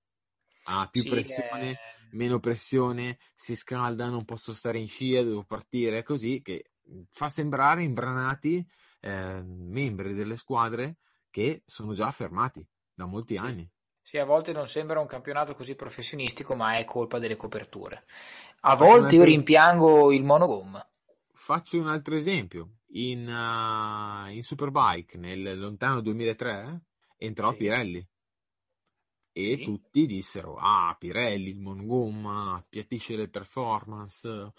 Ha più sì, pressione, eh... meno pressione, si scalda, non posso stare in scia, devo partire, così che fa sembrare imbranati eh, membri delle squadre che sono già fermati da molti anni. Sì, a volte non sembra un campionato così professionistico, ma è colpa delle coperture. A volte io rimpiango il monogomma. Faccio un altro esempio. In, uh, in Superbike nel lontano 2003 entrò sì. Pirelli e sì. tutti dissero ah Pirelli il monogomma appiattisce le performance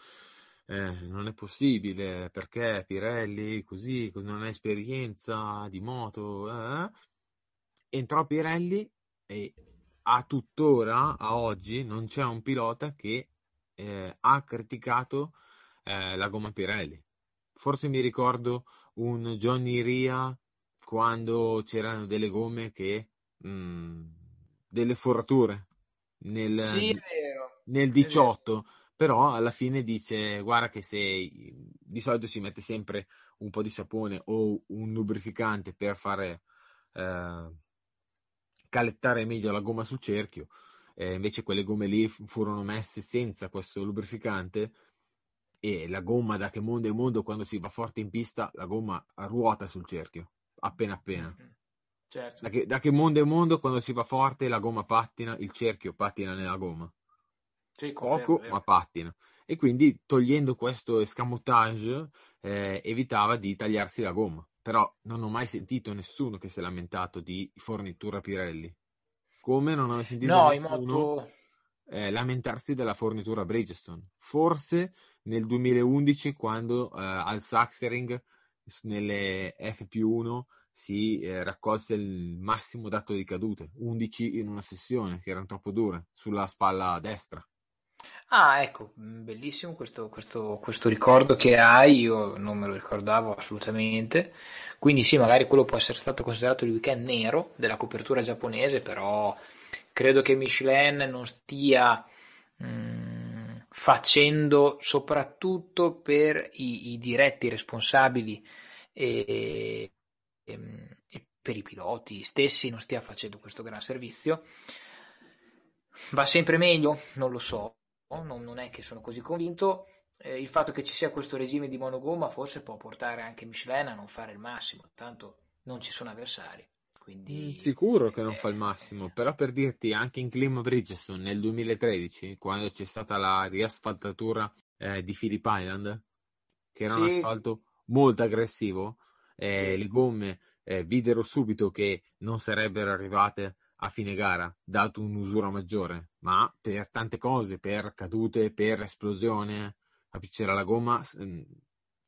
eh, non è possibile perché Pirelli così, così non ha esperienza di moto eh? entrò Pirelli e a tuttora, a oggi, non c'è un pilota che eh, ha criticato eh, la gomma Pirelli. Forse mi ricordo un Johnny Ria quando c'erano delle gomme che mh, mm, delle forature nel, sì, nel 18 però alla fine dice guarda che se di solito si mette sempre un po' di sapone o un lubrificante per fare eh, calettare meglio la gomma sul cerchio, eh, invece quelle gomme lì furono messe senza questo lubrificante e la gomma da che mondo è mondo quando si va forte in pista la gomma ruota sul cerchio, appena appena. Mm-hmm. Certo. Da, che, da che mondo è mondo quando si va forte la gomma pattina, il cerchio pattina nella gomma. Sì, Poco, ma pattina. E quindi togliendo questo escamotage eh, evitava di tagliarsi la gomma però non ho mai sentito nessuno che si è lamentato di fornitura Pirelli. Come non ho mai sentito no, nessuno moto... eh, lamentarsi della fornitura Bridgestone. Forse nel 2011 quando eh, al Saxering nelle FP1 si eh, raccolse il massimo dato di cadute, 11 in una sessione, che erano troppo dure, sulla spalla destra. Ah, ecco, mm, bellissimo questo, questo, questo ricordo che hai, io non me lo ricordavo assolutamente. Quindi sì, magari quello può essere stato considerato il weekend nero della copertura giapponese, però credo che Michelin non stia mh, mm, facendo soprattutto per i, i diretti responsabili e, e, e per i piloti stessi non stia facendo questo gran servizio. Va sempre meglio? Non lo so, non, non è che sono così convinto. Eh, il fatto che ci sia questo regime di monogomma forse può portare anche Michelin a non fare il massimo, tanto non ci sono avversari. Quindi, mm, Sicuro che non eh, fa il massimo, però per dirti anche in Clima Bridgestone nel 2013, quando c'è stata la riasfaltatura eh, di Phillip Island, che era sì. un asfalto molto aggressivo, eh, sì. le gomme eh, videro subito che non sarebbero arrivate a fine gara, dato un'usura maggiore, ma per tante cose, per cadute, per esplosione, c'era la gomma mm,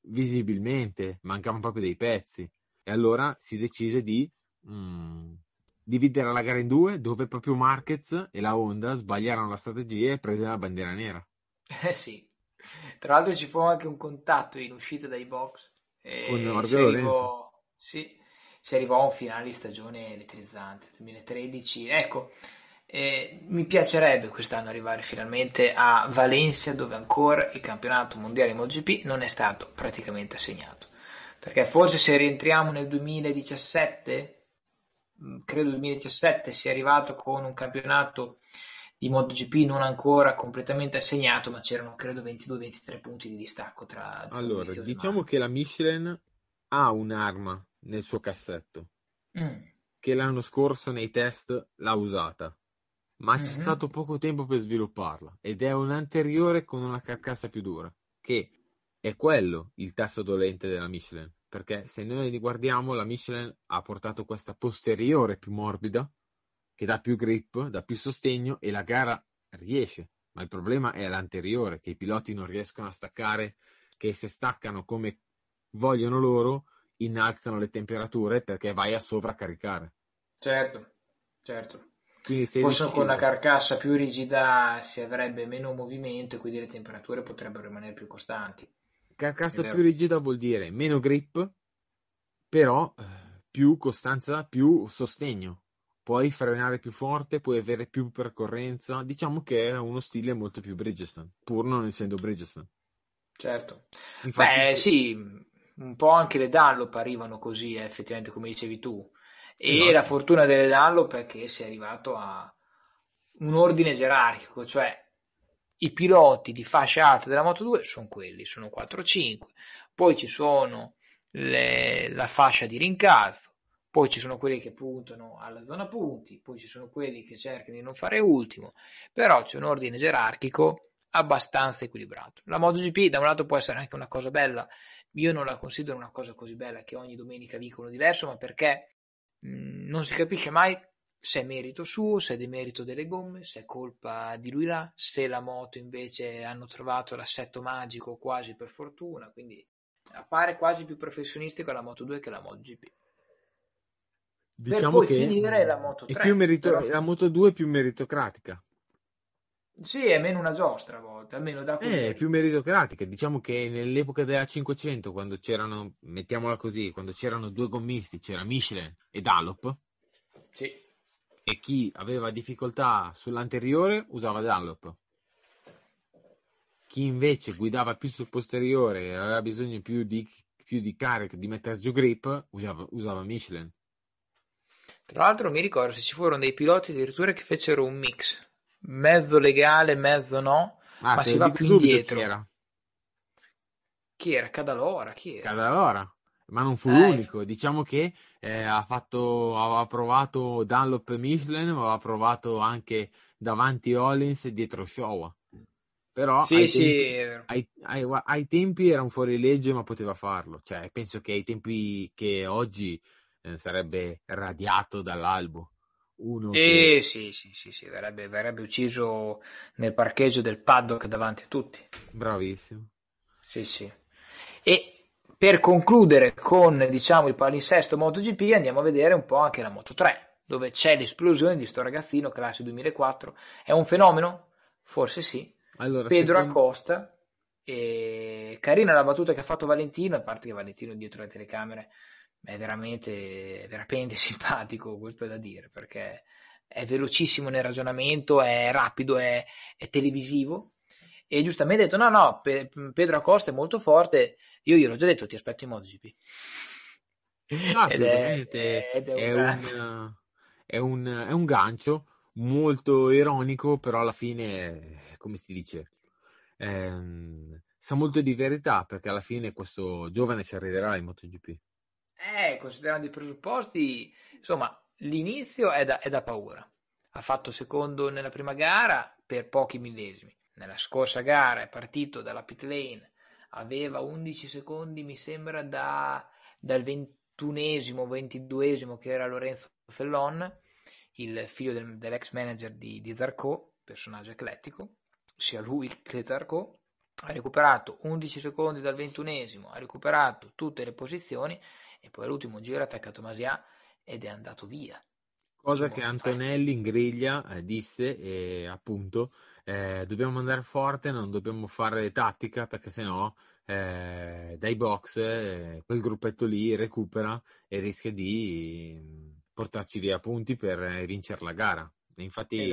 visibilmente, mancavano proprio dei pezzi. E allora si decise di mm, dividere la gara in due, dove proprio Marquez e la Honda sbagliarono la strategia e presero la bandiera nera. Eh sì, tra l'altro ci fu anche un contatto in uscita dai box. Con Orbio Lorenzo. Sì, si arrivò a un finale di stagione elettrizzante 2013 ecco eh, mi piacerebbe quest'anno arrivare finalmente a Valencia dove ancora il campionato mondiale MotoGP non è stato praticamente assegnato. Perché forse se rientriamo nel 2017 credo 2017 sia arrivato con un campionato di MotoGP non ancora completamente assegnato, ma c'erano credo 22-23 punti di distacco tra, tra Allora, diciamo che la Michelin ha un'arma nel suo cassetto mm. che l'anno scorso nei test l'ha usata, ma mm-hmm. c'è stato poco tempo per svilupparla ed è un'anteriore con una carcassa più dura, che è quello il tasto dolente della Michelin, perché se noi guardiamo la Michelin ha portato questa posteriore più morbida che dà più grip, dà più sostegno e la gara riesce. Ma il problema è l'anteriore, che i piloti non riescono a staccare, che se staccano come vogliono loro, innalzano le temperature perché vai a sovraccaricare. Certo, certo. Quindi se Forse con la carcassa più rigida si avrebbe meno movimento e quindi le temperature potrebbero rimanere più costanti. Carcassa più rigida vuol dire meno grip, però eh, più costanza, più sostegno puoi frenare più forte, puoi avere più percorrenza. Diciamo che è uno stile molto più Bridgestone, pur non essendo Bridgestone. Certo. Infatti, Beh, sì, un po' anche le Dunlop arrivano così, eh, effettivamente, come dicevi tu. E esatto. la fortuna delle Dunlop è che si è arrivato a un ordine gerarchico, cioè i piloti di fascia alta della Moto 2 sono quelli, sono 4-5, poi ci sono le, la fascia di rincalzo, poi ci sono quelli che puntano alla zona punti, poi ci sono quelli che cercano di non fare ultimo, però c'è un ordine gerarchico abbastanza equilibrato. La MotoGP da un lato può essere anche una cosa bella, io non la considero una cosa così bella che ogni domenica vinca uno diverso, ma perché mh, mm, non si capisce mai se è merito suo, se è demerito delle gomme, se è colpa di lui là, se la moto invece hanno trovato l'assetto magico quasi per fortuna, quindi appare quasi più professionistica la Moto 2 che la MotoGP. Diciamo che finire la Moto 3. È più merito- però... La Moto 2 è più meritocratica. Sì, è meno una giostra a volte, almeno da È più meritocratica. Diciamo che nell'epoca della 500, quando c'erano, mettiamola così, quando c'erano due gommisti, c'era Michelin e Dallop. Sì. E chi aveva difficoltà sull'anteriore usava Dallop. Chi invece guidava più sul posteriore e aveva bisogno più di, più di carica, di mettere giù grip, usava, usava Michelin. Tra l'altro mi ricordo se ci furono dei piloti addirittura che fecero un mix, mezzo legale, mezzo no, ah, ma si va più indietro. Chi era? Chi era? Cadalora? Chi era? Cadalora, ma non fu eh. l'unico. Diciamo che eh, ha fatto, aveva provato Dunlop Michelin, ma aveva provato anche davanti Hollins e dietro Showa. Però sì, ai, sì, tempi, ai, ai, ai, tempi era un fuorilegge, ma poteva farlo. Cioè, penso che ai tempi che oggi eh, sarebbe radiato dall'albo. Uno eh, che... sì, sì, sì, sì verrebbe, verrebbe, ucciso nel parcheggio del paddock davanti a tutti. Bravissimo. Sì, sì. E per concludere con diciamo il palinsesto MotoGP andiamo a vedere un po' anche la Moto 3, dove c'è l'esplosione di sto ragazzino classe 2004. È un fenomeno? Forse sì. Allora, Pedro secondo... Acosta. E... Carina la battuta che ha fatto Valentino, a parte che Valentino dietro le telecamere è veramente, veramente simpatico, questo è da dire, perché è velocissimo nel ragionamento, è rapido, è, è televisivo. E giustamente ha detto: No, no, Pe- Pedro Acosta è molto forte. Io gliel'ho già detto, ti aspetto in MotoGP. No, assolutamente. È, è, un, è, un, è, un, gancio molto ironico, però alla fine, come si dice, ehm, sa molto di verità perché alla fine questo giovane ci arriverà in MotoGP. Eh, considerando i presupposti, insomma, l'inizio è da, è da paura. Ha fatto secondo nella prima gara per pochi millesimi. Nella scorsa gara è partito dalla pit lane, aveva 11 secondi, mi sembra, da, dal ventunesimo, ventiduesimo che era Lorenzo Fellon, il figlio del, dell'ex manager di, di Zarco, personaggio eclettico, sia lui che Zarco, ha recuperato 11 secondi dal ventunesimo, ha recuperato tutte le posizioni e poi all'ultimo giro ha attaccato Masia ed è andato via. Cosa che Antonelli in griglia eh, disse, e appunto, eh, dobbiamo andare forte, non dobbiamo fare tattica perché sennò eh, dai box eh, quel gruppetto lì recupera e rischia di mm, portarci via punti per eh, vincere la gara. E infatti,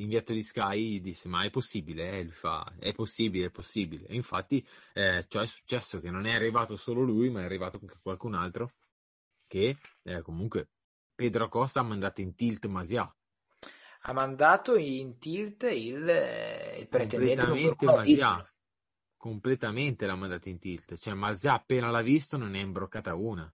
ed è andata così inviato di Sky disse ma è possibile? Eh, lui fa è possibile, è possibile. E infatti eh, cioè è successo che non è arrivato solo lui, ma è arrivato anche qualcun altro che eh, comunque Pedro Costa ha mandato in tilt Masia. Ha mandato in tilt il, il pretendente completamente Masia. Completamente l'ha mandato in tilt. Cioè Masia appena l'ha visto non è imbroccata una.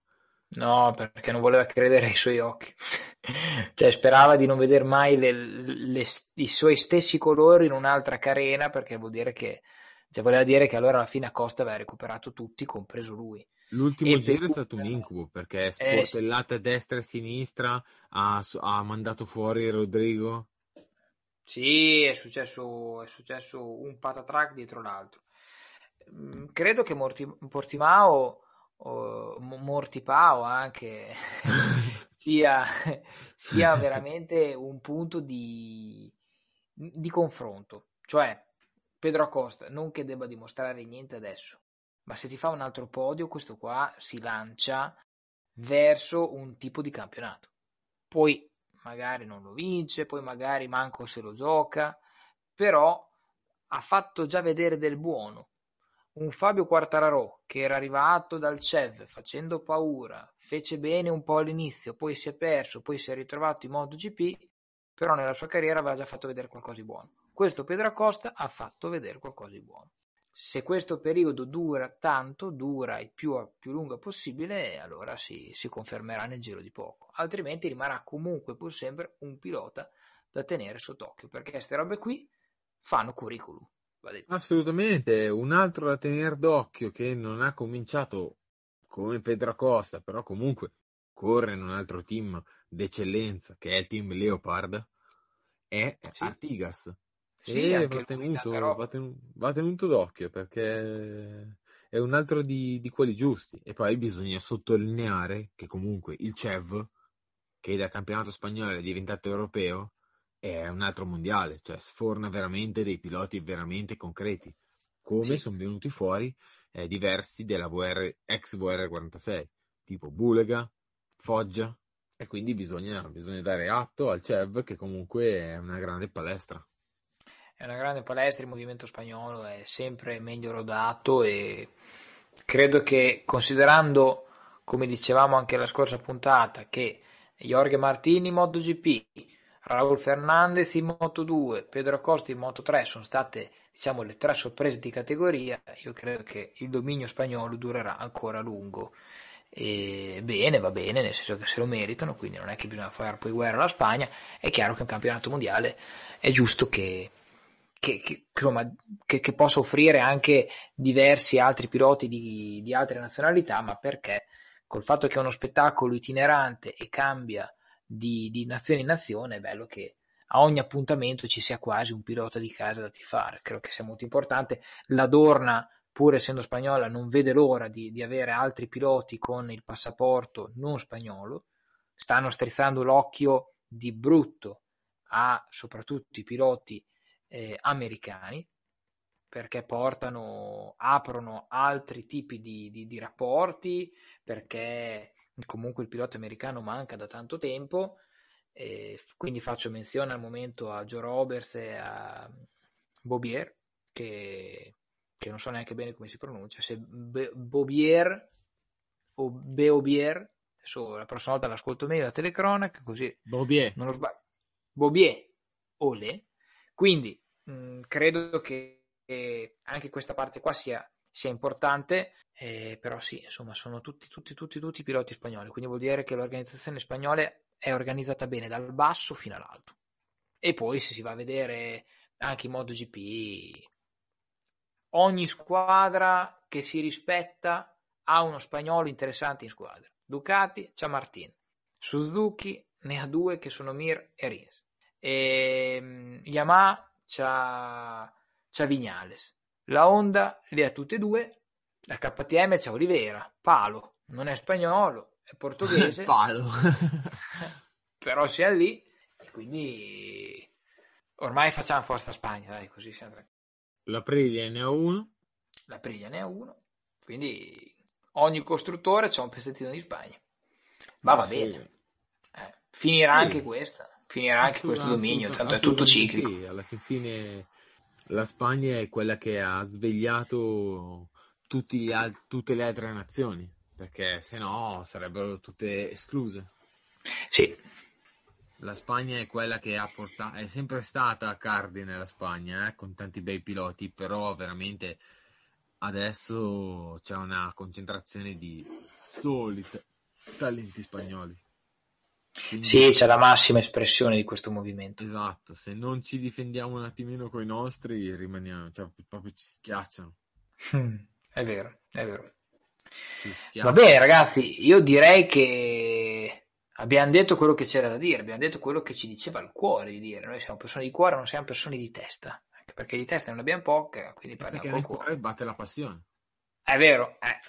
No, perché non voleva credere ai suoi occhi. cioè, sperava di non vedere mai le, le, i suoi stessi colori in un'altra carena, perché vuol dire che, cioè, voleva dire che allora alla fine Acosta aveva recuperato tutti, compreso lui. L'ultimo e giro per... è stato un incubo, perché eh, sì. destra e sinistra, ha, ha mandato fuori Rodrigo. Sì, è successo, è successo un patatrack dietro l'altro. Mm, credo che Morti, Portimao o Mortipao anche sia, sia veramente un punto di, di confronto. Cioè, Pedro Acosta, non che debba dimostrare niente adesso, ma se ti fa un altro podio, questo qua si lancia verso un tipo di campionato. Poi magari non lo vince, poi magari manco se lo gioca, però ha fatto già vedere del buono un Fabio Quartararo che era arrivato dal CEV facendo paura, fece bene un po' all'inizio, poi si è perso, poi si è ritrovato in MotoGP, però nella sua carriera aveva già fatto vedere qualcosa di buono. Questo Pedro Acosta ha fatto vedere qualcosa di buono. Se questo periodo dura tanto, dura il più, più lungo possibile, allora si, si confermerà nel giro di poco. Altrimenti rimarrà comunque pur sempre un pilota da tenere sott'occhio, perché queste robe qui fanno curriculum. Assolutamente, un altro da tenere d'occhio che non ha cominciato come Pedro Costa, però comunque corre in un altro team d'eccellenza che è il team Leopard, è sì. Artigas. Sì, e va tenuto, va, tenuto, va tenuto, d'occhio perché è un altro di, di, quelli giusti. E poi bisogna sottolineare che comunque il CEV, che dal campionato spagnolo è diventato europeo, è un altro mondiale, cioè sforna veramente dei piloti veramente concreti, come sì. sono venuti fuori eh, diversi della VR, ex VR46, tipo Bulega, Foggia, e quindi bisogna, bisogna dare atto al CEV che comunque è una grande palestra. È una grande palestra, il movimento spagnolo è sempre meglio rodato e credo che considerando, come dicevamo anche la scorsa puntata, che Jorge Martini MotoGP Raul Fernandez in Moto 2, Pedro Acosta in Moto 3 sono state diciamo, le tre sorprese di categoria. Io credo che il dominio spagnolo durerà ancora a lungo. E bene, va bene, nel senso che se lo meritano, quindi non è che bisogna fare poi guerra alla Spagna. È chiaro che un campionato mondiale è giusto che, che, che, insomma, che, che possa offrire anche diversi altri piloti di, di altre nazionalità, ma perché col fatto che è uno spettacolo itinerante e cambia di, di nazione in nazione, è bello che a ogni appuntamento ci sia quasi un pilota di casa da tifare, credo che sia molto importante. La Dorna, pur essendo spagnola, non vede l'ora di, di avere altri piloti con il passaporto non spagnolo, stanno strizzando l'occhio di brutto a soprattutto i piloti eh, americani perché portano, aprono altri tipi di, di, di rapporti, perché comunque il pilota americano manca da tanto tempo, quindi faccio menzione al momento a Joe Roberts e a Bobier, che, che non so neanche bene come si pronuncia, se Be- Bobier o Beobier, adesso la prossima volta l'ascolto meglio la telecronaca, così Bobier. non lo sbaglio. Bobier, Ole. Quindi mh, credo che anche questa parte qua sia sia importante, eh, però sì, insomma, sono tutti, tutti, tutti, tutti piloti spagnoli, quindi vuol dire che l'organizzazione spagnola è organizzata bene dal basso fino all'alto. E poi se si va a vedere anche in MotoGP, ogni squadra che si rispetta ha uno spagnolo interessante in squadra. Ducati c'ha Martin, Suzuki ne ha due che sono Mir e Rins. E, um, Yamaha c'ha, c'ha Vignales. La Honda le ha tutte e due, la KTM c'è Olivera, Palo, non è spagnolo, è portoghese. Palo. però sia lì, e quindi ormai facciamo forza Spagna, dai, così siamo tranquilli. La Priglia ne ha uno. La Priglia ne ha uno, quindi ogni costruttore c'ha un pezzettino di Spagna. Ma ah, va sì. bene. Eh, finirà sì. anche questa, finirà anche questo dominio, tanto è tutto ciclico. Sì, alla fine la Spagna è quella che ha svegliato al- tutte le altre nazioni, perché se no sarebbero tutte escluse. Sì. La Spagna è quella che ha portato, è sempre stata a cardine la Spagna, eh, con tanti bei piloti, però veramente adesso c'è una concentrazione di soli talenti spagnoli. Quindi, sì, c'è la massima espressione di questo movimento. Esatto, se non ci difendiamo un attimino con i nostri, rimaniamo, cioè proprio ci schiacciano. Mm, è vero, è vero. Va bene, ragazzi, io direi che abbiamo detto quello che c'era da dire, abbiamo detto quello che ci diceva il cuore di dire. Noi siamo persone di cuore, non siamo persone di testa. Anche perché di testa non abbiamo poche, quindi parliamo Perché nel cuore batte la passione. È vero, eh.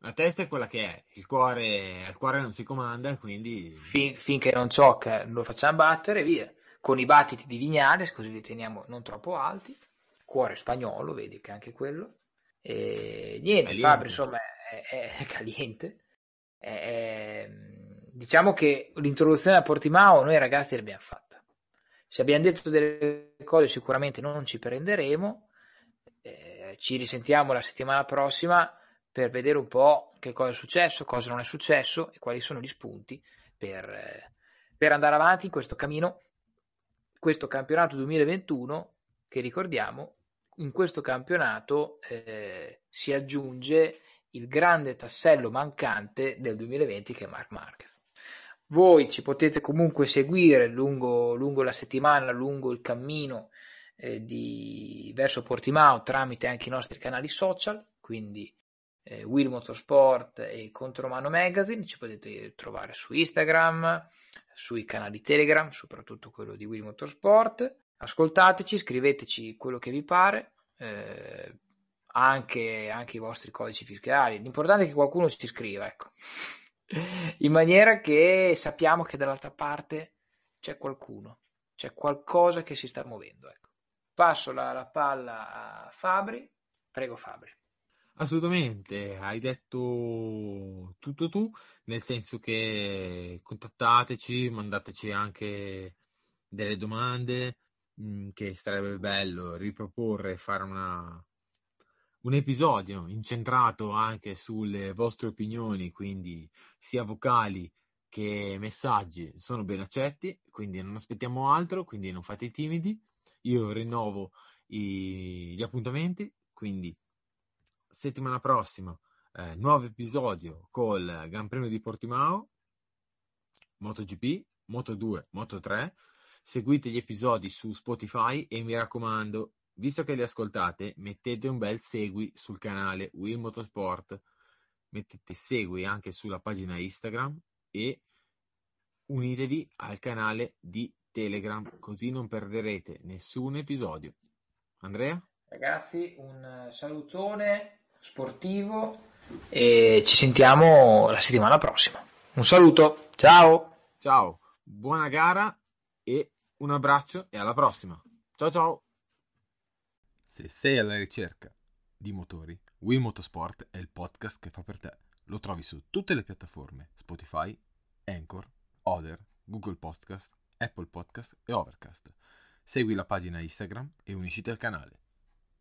La testa è quella che è, il cuore, il cuore non si comanda, quindi... Fin, finché non ciocca lo facciamo battere, via. Con i battiti di Vignales, così li teniamo non troppo alti. Cuore spagnolo, vedi che anche quello. E niente, caliente. Fabri insomma è, è, è caliente. È, diciamo che l'introduzione a Portimao noi ragazzi l'abbiamo fatta. Se abbiamo detto delle cose sicuramente non ci prenderemo. Eh, ci risentiamo la settimana prossima per vedere un po' che cosa è successo, cosa non è successo e quali sono gli spunti per, eh, per andare avanti in questo cammino, questo campionato 2021 che ricordiamo, in questo campionato eh, si aggiunge il grande tassello mancante del 2020 che è Mark Marquez. Voi ci potete comunque seguire lungo, lungo la settimana, lungo il cammino eh, di, verso Portimao tramite anche i nostri canali social, quindi eh, Will Motorsport e Contromano Magazine, ci potete trovare su Instagram, sui canali Telegram, soprattutto quello di Will Motorsport. Ascoltateci, scriveteci quello che vi pare, eh, anche, anche, i vostri codici fiscali. L'importante è che qualcuno ci scriva, ecco. in maniera che sappiamo che dall'altra parte c'è qualcuno, c'è qualcosa che si sta muovendo. Ecco. Passo la, la palla a Fabri. Prego Fabri. Assolutamente, hai detto tutto tu, nel senso che contattateci, mandateci anche delle domande, mh, che sarebbe bello riproporre, fare una, un episodio incentrato anche sulle vostre opinioni, quindi sia vocali che messaggi sono ben accetti, quindi non aspettiamo altro, quindi non fate i timidi. Io rinnovo i, gli appuntamenti, quindi settimana prossima eh, nuovo episodio col Gran Premio di Portimao, MotoGP, Moto2, Moto3. Seguite gli episodi su Spotify e mi raccomando, visto che li ascoltate, mettete un bel segui sul canale Will Motorsport, mettete segui anche sulla pagina Instagram e unitevi al canale di Telegram, così non perderete nessun episodio. Andrea? Ragazzi, un salutone sportivo e ci sentiamo la settimana prossima. Un saluto, ciao! Ciao, buona gara e un abbraccio e alla prossima. Ciao ciao! Se sei alla ricerca di motori, Will Motorsport è il podcast che fa per te. Lo trovi su tutte le piattaforme Spotify, Anchor, Other, Google Podcast, Apple Podcast e Overcast. Segui la pagina Instagram e unisciti al canale.